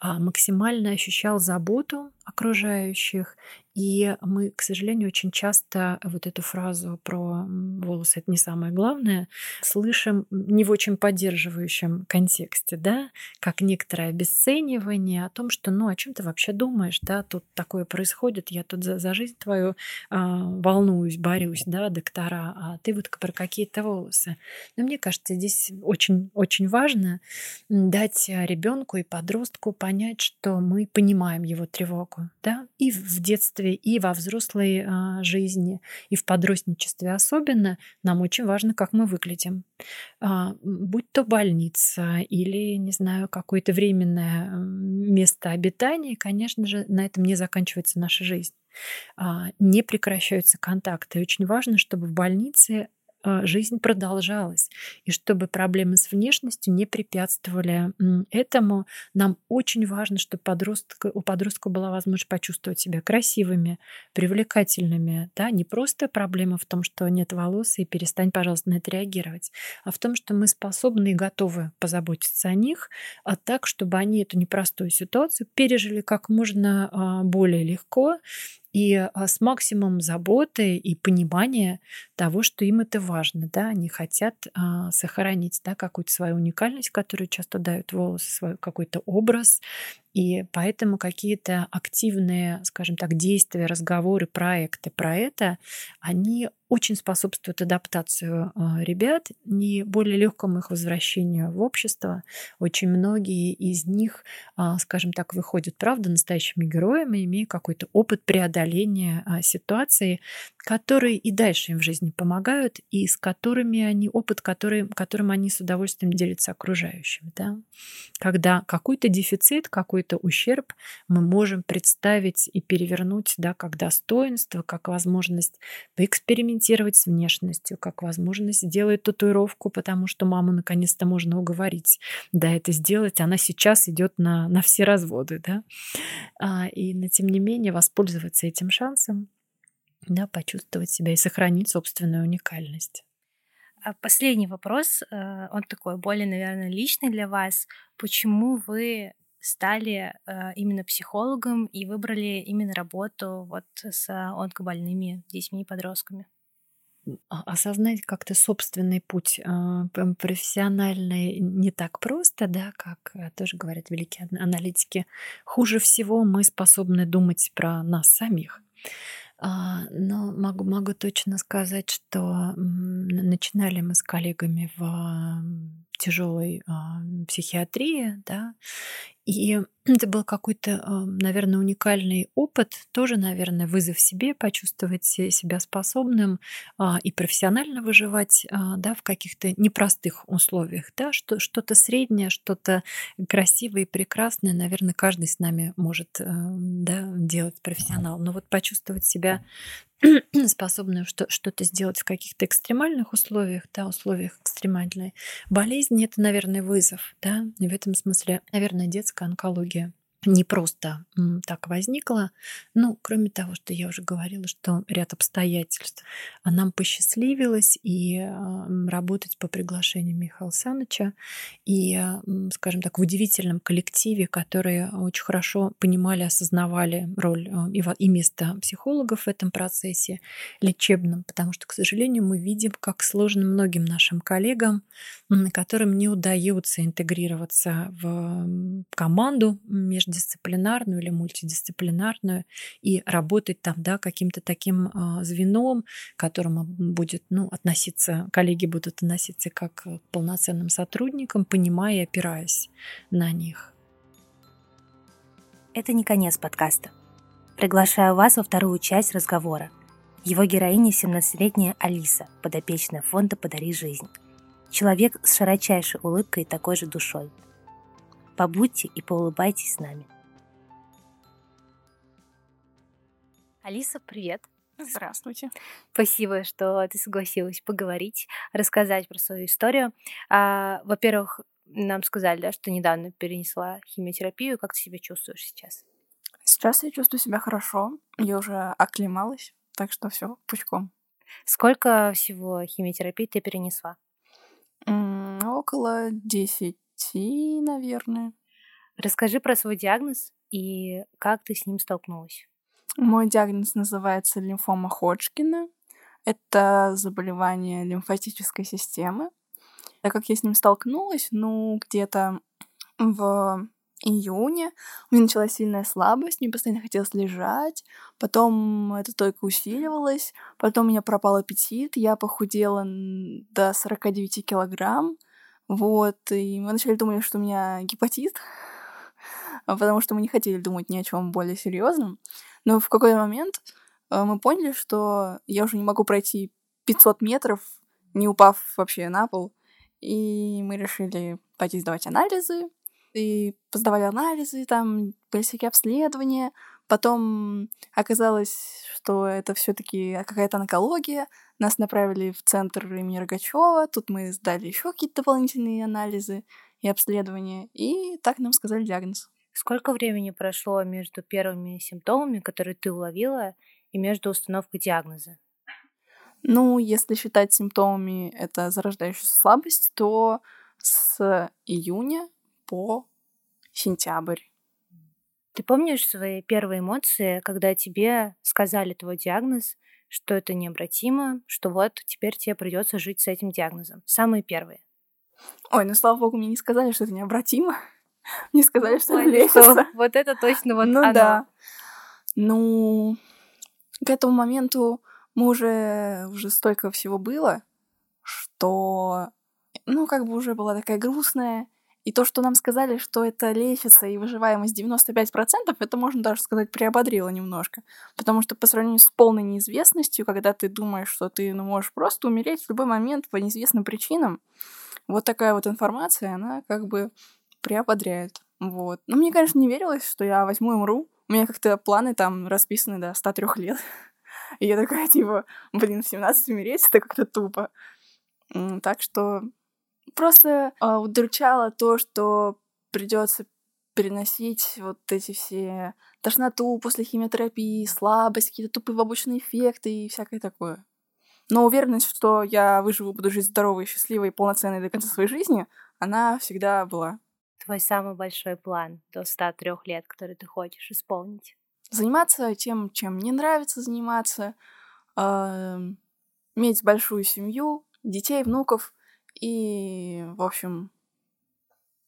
а, максимально ощущал заботу окружающих и мы, к сожалению, очень часто вот эту фразу про волосы это не самое главное слышим не в очень поддерживающем контексте, да, как некоторое обесценивание о том, что ну о чем ты вообще думаешь, да, тут такое происходит, я тут за, за жизнь твою а, волнуюсь, борюсь, да, доктора, а ты вот про какие-то волосы. Но мне кажется, здесь очень очень важно дать ребенку и подростку понять, что мы понимаем его тревогу, да, и в детстве и во взрослой а, жизни, и в подростничестве особенно, нам очень важно, как мы выглядим. А, будь то больница или, не знаю, какое-то временное место обитания, конечно же, на этом не заканчивается наша жизнь а, не прекращаются контакты. И очень важно, чтобы в больнице жизнь продолжалась. И чтобы проблемы с внешностью не препятствовали этому, нам очень важно, чтобы подростка, у подростка была возможность почувствовать себя красивыми, привлекательными. Да? Не просто проблема в том, что нет волос, и перестань, пожалуйста, на это реагировать, а в том, что мы способны и готовы позаботиться о них, а так, чтобы они эту непростую ситуацию пережили как можно а, более легко и а, с максимумом заботы и понимания того, что им это важно, да, они хотят а, сохранить, да, какую-то свою уникальность, которую часто дают волосы, свой какой-то образ, и поэтому какие-то активные, скажем так, действия, разговоры, проекты про это, они очень способствуют адаптацию а, ребят и более легкому их возвращению в общество. Очень многие из них, а, скажем так, выходят, правда, настоящими героями, имея какой-то опыт преодоления а, ситуации, которые и дальше им в жизни помогают, и с которыми они, опыт, который, которым они с удовольствием делятся окружающими. Да? Когда какой-то дефицит, какой-то ущерб мы можем представить и перевернуть да, как достоинство, как возможность поэкспериментировать с внешностью, как возможность сделать татуировку, потому что маму наконец-то можно уговорить да, это сделать. Она сейчас идет на, на все разводы. Да? А, и, но, тем не менее, воспользоваться этим шансом да, почувствовать себя и сохранить собственную уникальность. А последний вопрос, э, он такой более, наверное, личный для вас. Почему вы стали э, именно психологом и выбрали именно работу вот с онкобольными детьми и подростками? А, осознать как-то собственный путь а, профессиональный не так просто, да, как э, тоже говорят великие аналитики. Хуже всего мы способны думать про нас самих. А, но могу, могу точно сказать, что начинали мы с коллегами в тяжелой психиатрии, да, и это был какой-то, наверное, уникальный опыт, тоже, наверное, вызов себе, почувствовать себя способным а, и профессионально выживать а, да, в каких-то непростых условиях. Да, что, что-то среднее, что-то красивое и прекрасное, наверное, каждый с нами может э, да, делать профессионал. Но вот почувствовать себя способны что- что-то сделать в каких-то экстремальных условиях, да, условиях экстремальной болезни, это, наверное, вызов, да, и в этом смысле, наверное, детская онкология не просто так возникла. Ну, кроме того, что я уже говорила, что ряд обстоятельств а нам посчастливилось и работать по приглашению Михаила Саныча и, скажем так, в удивительном коллективе, которые очень хорошо понимали, осознавали роль а, и место психологов в этом процессе лечебном, потому что, к сожалению, мы видим, как сложно многим нашим коллегам, которым не удается интегрироваться в команду между дисциплинарную или мультидисциплинарную и работать там, да, каким-то таким а, звеном, к которому будет, ну, относиться, коллеги будут относиться как к полноценным сотрудникам, понимая и опираясь на них. Это не конец подкаста. Приглашаю вас во вторую часть разговора. Его героиня 17-летняя Алиса, подопечная фонда «Подари жизнь». Человек с широчайшей улыбкой и такой же душой – Побудьте и поулыбайтесь с нами. Алиса, привет. Здравствуйте. Спасибо, что ты согласилась поговорить, рассказать про свою историю. А, во-первых, нам сказали, да, что недавно перенесла химиотерапию. Как ты себя чувствуешь сейчас? Сейчас я чувствую себя хорошо. Я уже оклемалась, так что все пучком. Сколько всего химиотерапии ты перенесла? Ну, около десяти, наверное. Расскажи про свой диагноз и как ты с ним столкнулась. Мой диагноз называется лимфома Ходжкина. Это заболевание лимфатической системы. Так как я с ним столкнулась, ну, где-то в июне у меня началась сильная слабость, мне постоянно хотелось лежать, потом это только усиливалось, потом у меня пропал аппетит, я похудела до 49 килограмм, вот, и мы начали думать, что у меня гепатит, потому что мы не хотели думать ни о чем более серьезном. Но в какой-то момент э, мы поняли, что я уже не могу пройти 500 метров, не упав вообще на пол. И мы решили пойти сдавать анализы. И сдавали анализы, там были всякие обследования. Потом оказалось, что это все таки какая-то онкология. Нас направили в центр имени Рогачева. Тут мы сдали еще какие-то дополнительные анализы и обследования. И так нам сказали диагноз. Сколько времени прошло между первыми симптомами, которые ты уловила, и между установкой диагноза? Ну, если считать симптомами это зарождающаяся слабость, то с июня по сентябрь. Ты помнишь свои первые эмоции, когда тебе сказали твой диагноз, что это необратимо, что вот теперь тебе придется жить с этим диагнозом? Самые первые. Ой, ну слава богу, мне не сказали, что это необратимо. Мне сказали, что это лечится. Вот это точно вот Ну оно. да. Ну, к этому моменту мы уже, уже столько всего было, что, ну, как бы уже была такая грустная. И то, что нам сказали, что это лечится и выживаемость 95%, это, можно даже сказать, приободрило немножко. Потому что по сравнению с полной неизвестностью, когда ты думаешь, что ты ну, можешь просто умереть в любой момент по неизвестным причинам, вот такая вот информация, она как бы приободряет. Вот. Ну, мне, конечно, не верилось, что я возьму и умру. У меня как-то планы там расписаны до 103 лет. И я такая, типа, блин, в 17 умереть, это как-то тупо. Так что просто э, удручало то, что придется переносить вот эти все тошноту после химиотерапии, слабость, какие-то тупые побочные эффекты и всякое такое. Но уверенность, что я выживу, буду жить здоровой, счастливой и полноценной до конца своей жизни, она всегда была твой самый большой план до 103 лет, который ты хочешь исполнить? Заниматься тем, чем мне нравится заниматься, э, иметь большую семью, детей, внуков и, в общем,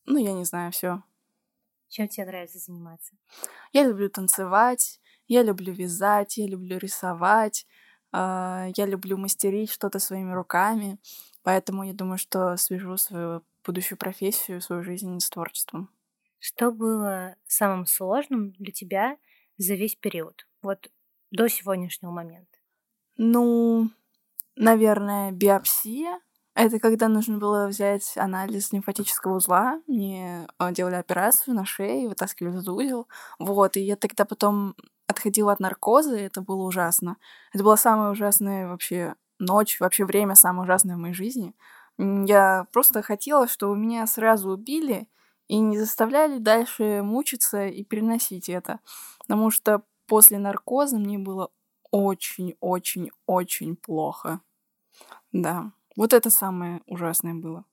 ну, я не знаю, все. Чем тебе нравится заниматься? Я люблю танцевать, я люблю вязать, я люблю рисовать, э, я люблю мастерить что-то своими руками, поэтому я думаю, что свяжу свою будущую профессию, свою жизнь с творчеством. Что было самым сложным для тебя за весь период, вот до сегодняшнего момента? Ну, наверное, биопсия. Это когда нужно было взять анализ лимфатического узла. Мне а, делали операцию на шее, вытаскивали из узел. Вот, и я тогда потом отходила от наркоза, и это было ужасно. Это была самая ужасная вообще ночь, вообще время самое ужасное в моей жизни. Я просто хотела, чтобы меня сразу убили и не заставляли дальше мучиться и переносить это. Потому что после наркоза мне было очень-очень-очень плохо. Да, вот это самое ужасное было.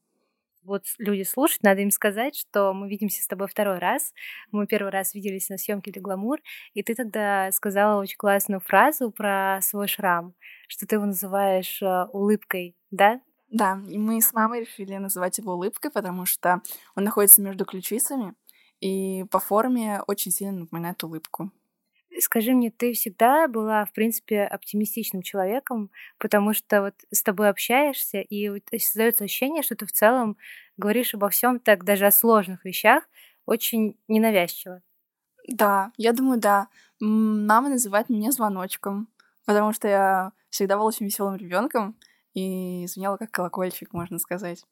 Вот люди слушают, надо им сказать, что мы видимся с тобой второй раз. Мы первый раз виделись на съемке для Гламур, и ты тогда сказала очень классную фразу про свой шрам, что ты его называешь э, улыбкой, да? Да, и мы с мамой решили называть его улыбкой, потому что он находится между ключицами и по форме очень сильно напоминает улыбку. Скажи мне, ты всегда была, в принципе, оптимистичным человеком, потому что вот с тобой общаешься, и создается ощущение, что ты в целом говоришь обо всем так, даже о сложных вещах, очень ненавязчиво. Да, я думаю, да. Мама называет меня звоночком, потому что я всегда была очень веселым ребенком, и звенела как колокольчик, можно сказать.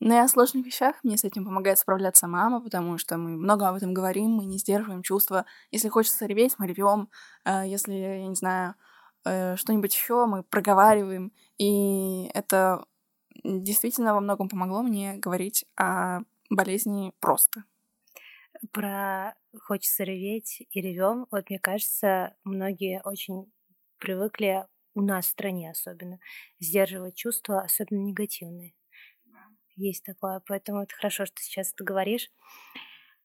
Но и о сложных вещах мне с этим помогает справляться мама, потому что мы много об этом говорим, мы не сдерживаем чувства. Если хочется реветь, мы ревем. А если, я не знаю, э, что-нибудь еще, мы проговариваем. И это действительно во многом помогло мне говорить о болезни просто. Про хочется реветь и ревем. Вот мне кажется, многие очень привыкли у нас в стране особенно, сдерживать чувства, особенно негативные. Есть такое, поэтому это хорошо, что сейчас ты говоришь.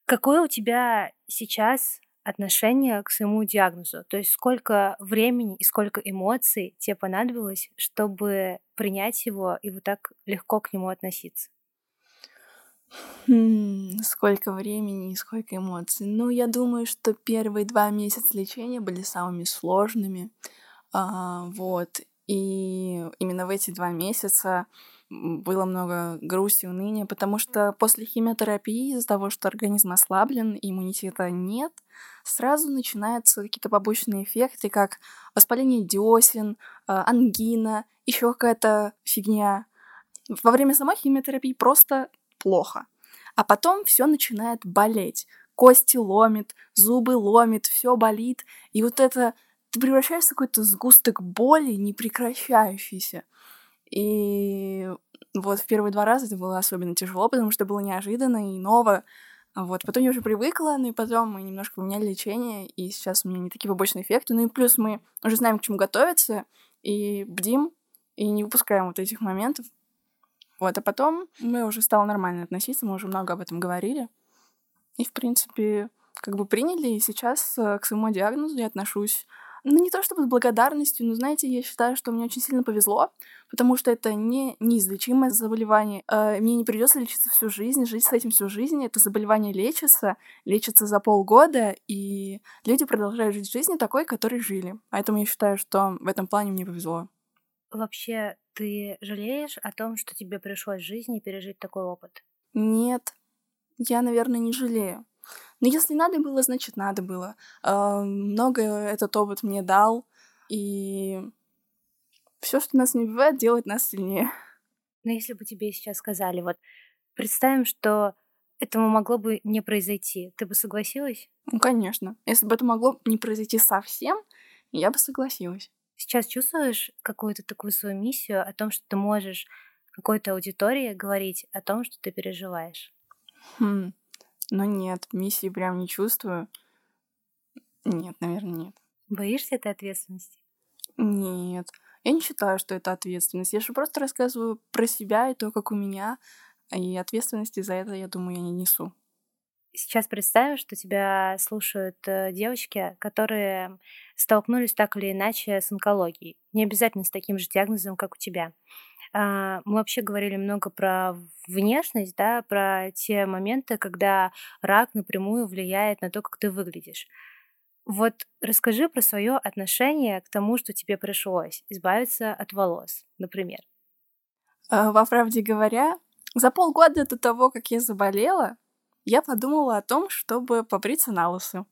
Какое у тебя сейчас отношение к своему диагнозу? То есть сколько времени и сколько эмоций тебе понадобилось, чтобы принять его и вот так легко к нему относиться? Хм, сколько времени и сколько эмоций. Ну, я думаю, что первые два месяца лечения были самыми сложными. А, вот. И именно в эти два месяца было много грусти, уныния, потому что после химиотерапии из-за того, что организм ослаблен, иммунитета нет, сразу начинаются какие-то побочные эффекты, как воспаление десен, а, ангина, еще какая-то фигня. Во время самой химиотерапии просто плохо. А потом все начинает болеть. Кости ломит, зубы ломит, все болит. И вот это ты превращаешься в какой-то сгусток боли, непрекращающийся. И вот в первые два раза это было особенно тяжело, потому что было неожиданно и ново. Вот, потом я уже привыкла, ну и потом мы немножко поменяли лечение, и сейчас у меня не такие побочные эффекты. Ну и плюс мы уже знаем, к чему готовиться, и бдим, и не выпускаем вот этих моментов. Вот, а потом мы уже стало нормально относиться, мы уже много об этом говорили. И, в принципе, как бы приняли, и сейчас э, к своему диагнозу я отношусь ну, не то чтобы с благодарностью, но, знаете, я считаю, что мне очень сильно повезло, потому что это не неизлечимое заболевание. Э, мне не придется лечиться всю жизнь, жить с этим всю жизнь. Это заболевание лечится, лечится за полгода, и люди продолжают жить жизнью такой, которой жили. Поэтому я считаю, что в этом плане мне повезло. Вообще, ты жалеешь о том, что тебе пришлось в жизни пережить такой опыт? Нет, я, наверное, не жалею. Но если надо было, значит, надо было. Много этот опыт мне дал, и все, что нас не бывает, делает нас сильнее. Но если бы тебе сейчас сказали, вот представим, что этому могло бы не произойти, ты бы согласилась? Ну, конечно. Если бы это могло не произойти совсем, я бы согласилась. Сейчас чувствуешь какую-то такую свою миссию о том, что ты можешь какой-то аудитории говорить о том, что ты переживаешь? Хм. Но нет, миссии прям не чувствую. Нет, наверное, нет. Боишься этой ответственности? Нет. Я не считаю, что это ответственность. Я же просто рассказываю про себя и то, как у меня. И ответственности за это, я думаю, я не несу. Сейчас представим, что тебя слушают э, девочки, которые столкнулись так или иначе с онкологией. Не обязательно с таким же диагнозом, как у тебя. А, мы вообще говорили много про внешность, да, про те моменты, когда рак напрямую влияет на то, как ты выглядишь. Вот расскажи про свое отношение к тому, что тебе пришлось избавиться от волос, например. А, во правде говоря, за полгода до того, как я заболела, я подумала о том, чтобы побриться на лысо.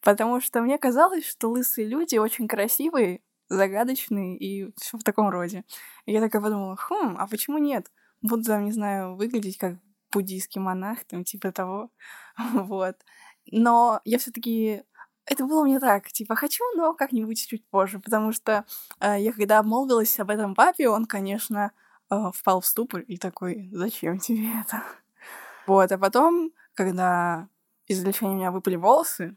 Потому что мне казалось, что лысые люди очень красивые, загадочный и все в таком роде. И я такая подумала, хм, а почему нет? Буду там, не знаю, выглядеть как буддийский монах, там, типа того. вот. Но я все таки это было мне так, типа, хочу, но как-нибудь чуть позже, потому что э, я когда обмолвилась об этом папе, он, конечно, э, впал в ступор и такой, зачем тебе это? Вот, а потом, когда из лечения у меня выпали волосы,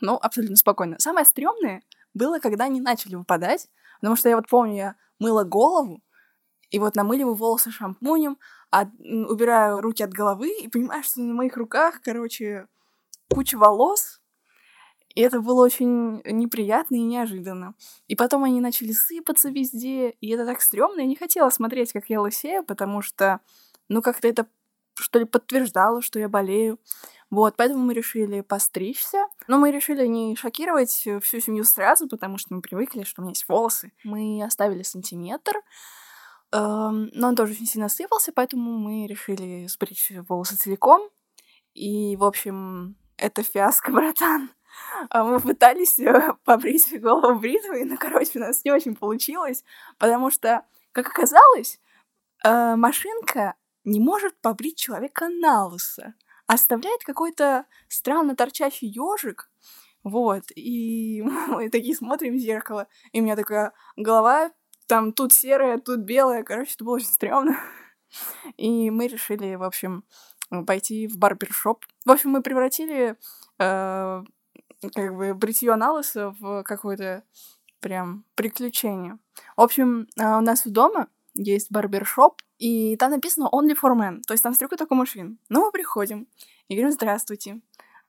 ну, абсолютно спокойно. Самое стрёмное — было, когда они начали выпадать, потому что я вот помню, я мыла голову, и вот намыливаю волосы шампунем, а убираю руки от головы и понимаю, что на моих руках, короче, куча волос, и это было очень неприятно и неожиданно. И потом они начали сыпаться везде, и это так стрёмно. Я не хотела смотреть, как я лысею, потому что, ну, как-то это что ли подтверждало, что я болею. Вот, поэтому мы решили постричься. Но мы решили не шокировать всю семью сразу, потому что мы привыкли, что у меня есть волосы. Мы оставили сантиметр, эм, но он тоже очень сильно сыпался, поэтому мы решили сбрить волосы целиком. И, в общем, это фиаско, братан. А мы пытались э, побрить голову бритвой, но, короче, у нас не очень получилось, потому что, как оказалось, э, машинка не может побрить человека на лысо оставляет какой-то странно торчащий ежик. Вот, и мы такие смотрим в зеркало, и у меня такая голова, там тут серая, тут белая, короче, это было очень стрёмно. И мы решили, в общем, пойти в барбершоп. В общем, мы превратили э, как бы бритье на лысо в какое-то прям приключение. В общем, э, у нас в дома есть барбершоп, и там написано only for men, то есть там стригут только мужчин. Ну, мы приходим и говорим «Здравствуйте».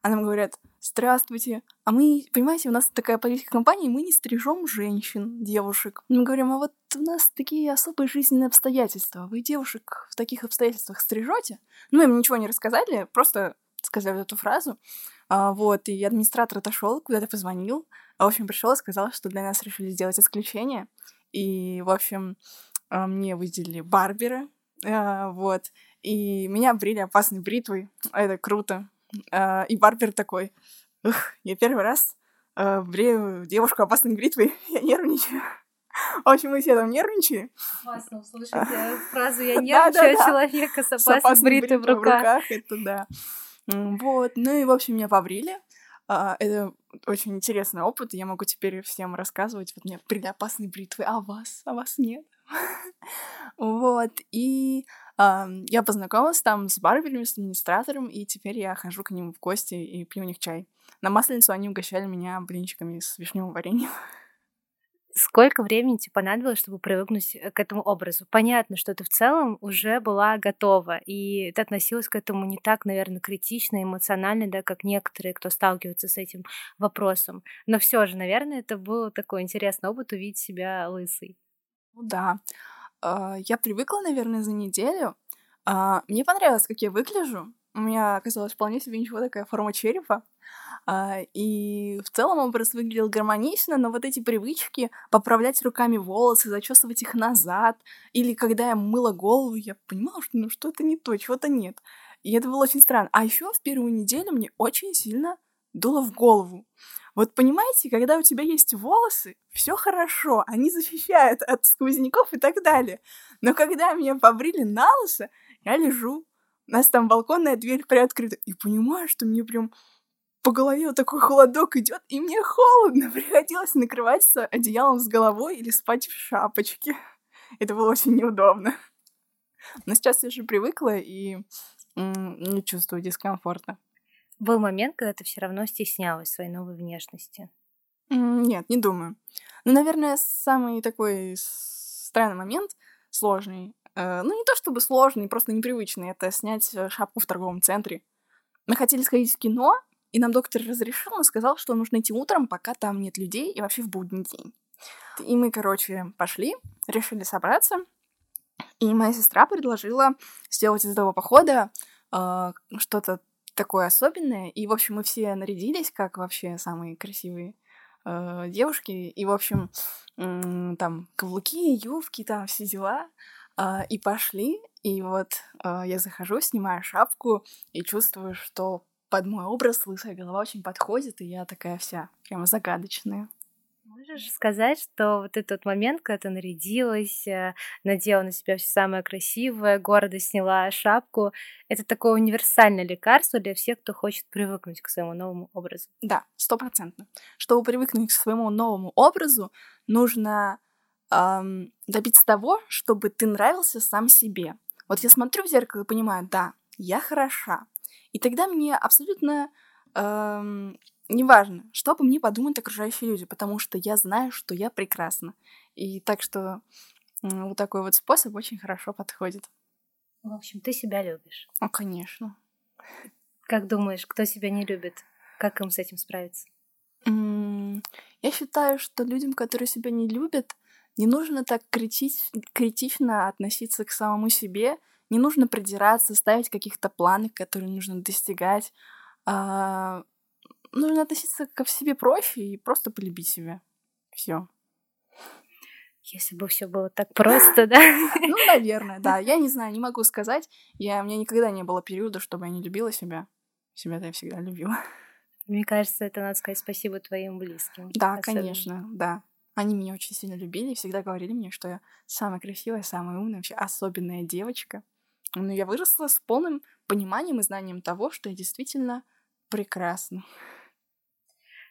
А нам говорят «Здравствуйте». А мы, понимаете, у нас такая политика компании, мы не стрижем женщин, девушек. Мы говорим, а вот у нас такие особые жизненные обстоятельства. Вы девушек в таких обстоятельствах стрижете? Ну, им ничего не рассказали, просто сказали эту фразу. А, вот, и администратор отошел, куда-то позвонил. А, в общем, пришел и сказал, что для нас решили сделать исключение. И, в общем, мне выделили барбера, а, вот, и меня брили опасной бритвой. Это круто. А, и барбер такой, ух, я первый раз а, брею девушку опасной бритвой, я нервничаю. В общем, мы все там нервничали. Классно услышать фразу «я нервничаю» человека с опасной бритвой в руках. Это да. Вот, ну и, в общем, меня побрили. Это очень интересный опыт, я могу теперь всем рассказывать. Вот мне брили опасной бритвой, а вас? А вас нет? Вот, и я познакомилась там с барберами, с администратором, и теперь я хожу к ним в гости и пью у них чай. На Масленицу они угощали меня блинчиками с вишневым вареньем. Сколько времени тебе понадобилось, чтобы привыкнуть э, к этому образу? Понятно, что ты в целом уже была готова, и ты относилась к этому не так, наверное, критично, эмоционально, да, как некоторые, кто сталкивается с этим вопросом. Но все же, наверное, это был такой интересный опыт увидеть себя лысой. Ну да. А, я привыкла, наверное, за неделю. А, мне понравилось, как я выгляжу. У меня оказалась вполне себе ничего такая форма черепа. А, и в целом образ выглядел гармонично, но вот эти привычки поправлять руками волосы, зачесывать их назад, или когда я мыла голову, я понимала, что ну что-то не то, чего-то нет. И это было очень странно. А еще в первую неделю мне очень сильно дуло в голову. Вот понимаете, когда у тебя есть волосы, все хорошо, они защищают от сквозняков и так далее. Но когда меня побрили на лысо, я лежу, у нас там балконная дверь приоткрыта, и понимаю, что мне прям по голове вот такой холодок идет, и мне холодно. Приходилось накрываться одеялом с головой или спать в шапочке. Это было очень неудобно. Но сейчас я уже привыкла и не чувствую дискомфорта. Был момент, когда ты все равно стеснялась своей новой внешности? Нет, не думаю. Ну, наверное, самый такой странный момент, сложный, э, ну, не то чтобы сложный, просто непривычный, это снять э, шапку в торговом центре. Мы хотели сходить в кино, и нам доктор разрешил, но сказал, что нужно идти утром, пока там нет людей, и вообще в будний день. И мы, короче, пошли, решили собраться, и моя сестра предложила сделать из этого похода э, что-то такое особенное. И, в общем, мы все нарядились, как вообще самые красивые э, девушки. И, в общем, э, там каблуки, юбки, там все дела. Э, и пошли. И вот э, я захожу, снимаю шапку и чувствую, что под мой образ лысая голова очень подходит, и я такая вся прямо загадочная. Можешь сказать, что вот этот момент, когда ты нарядилась, э, надела на себя все самое красивое, гордо сняла шапку, это такое универсальное лекарство для всех, кто хочет привыкнуть к своему новому образу. Да, стопроцентно. Чтобы привыкнуть к своему новому образу, нужно эм, добиться того, чтобы ты нравился сам себе. Вот я смотрю в зеркало и понимаю, да, я хороша. И тогда мне абсолютно эм, неважно, что обо мне подумают окружающие люди, потому что я знаю, что я прекрасна. И так что вот такой вот способ очень хорошо подходит. В общем, ты себя любишь. О, конечно. Как думаешь, кто себя не любит? Как им с этим справиться? Я считаю, что людям, которые себя не любят, не нужно так критич... критично относиться к самому себе, не нужно придираться, ставить каких-то планов, которые нужно достигать. А, нужно относиться ко себе проще и просто полюбить себя. Все. Если бы все было так просто, да? Ну, наверное, да. Я не знаю, не могу сказать. Я, у меня никогда не было периода, чтобы я не любила себя. Себя-то я всегда любила. Мне кажется, это надо сказать спасибо твоим близким. Да, особенно. конечно, да. Они меня очень сильно любили и всегда говорили мне, что я самая красивая, самая умная, вообще особенная девочка. Но я выросла с полным пониманием и знанием того, что я действительно прекрасна.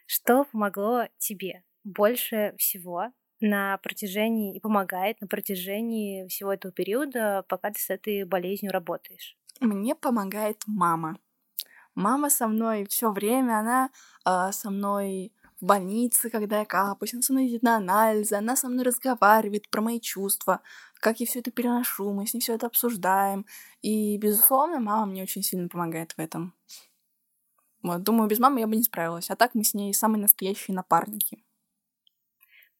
Что помогло тебе больше всего на протяжении и помогает на протяжении всего этого периода, пока ты с этой болезнью работаешь? Мне помогает мама. Мама со мной все время, она э, со мной в больнице, когда я капаюсь, она со мной идет на анализы, она со мной разговаривает про мои чувства, как я все это переношу, мы с ней все это обсуждаем. И, безусловно, мама мне очень сильно помогает в этом. Вот, думаю, без мамы я бы не справилась. А так мы с ней самые настоящие напарники.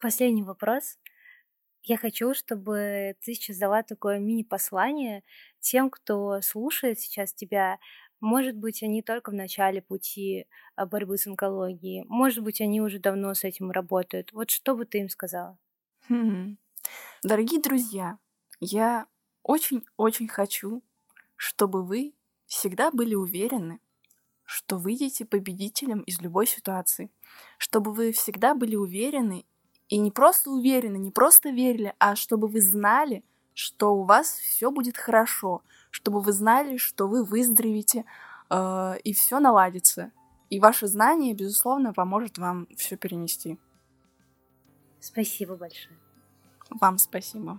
Последний вопрос. Я хочу, чтобы ты сейчас дала такое мини-послание тем, кто слушает сейчас тебя. Может быть, они только в начале пути а, борьбы с онкологией. Может быть, они уже давно с этим работают. Вот что бы ты им сказала? Хм. Дорогие друзья, я очень-очень хочу, чтобы вы всегда были уверены, что выйдете победителем из любой ситуации, чтобы вы всегда были уверены и не просто уверены, не просто верили, а чтобы вы знали, что у вас все будет хорошо, чтобы вы знали, что вы выздоровеете э, и все наладится. И ваше знание, безусловно, поможет вам все перенести. Спасибо большое. Вам спасибо.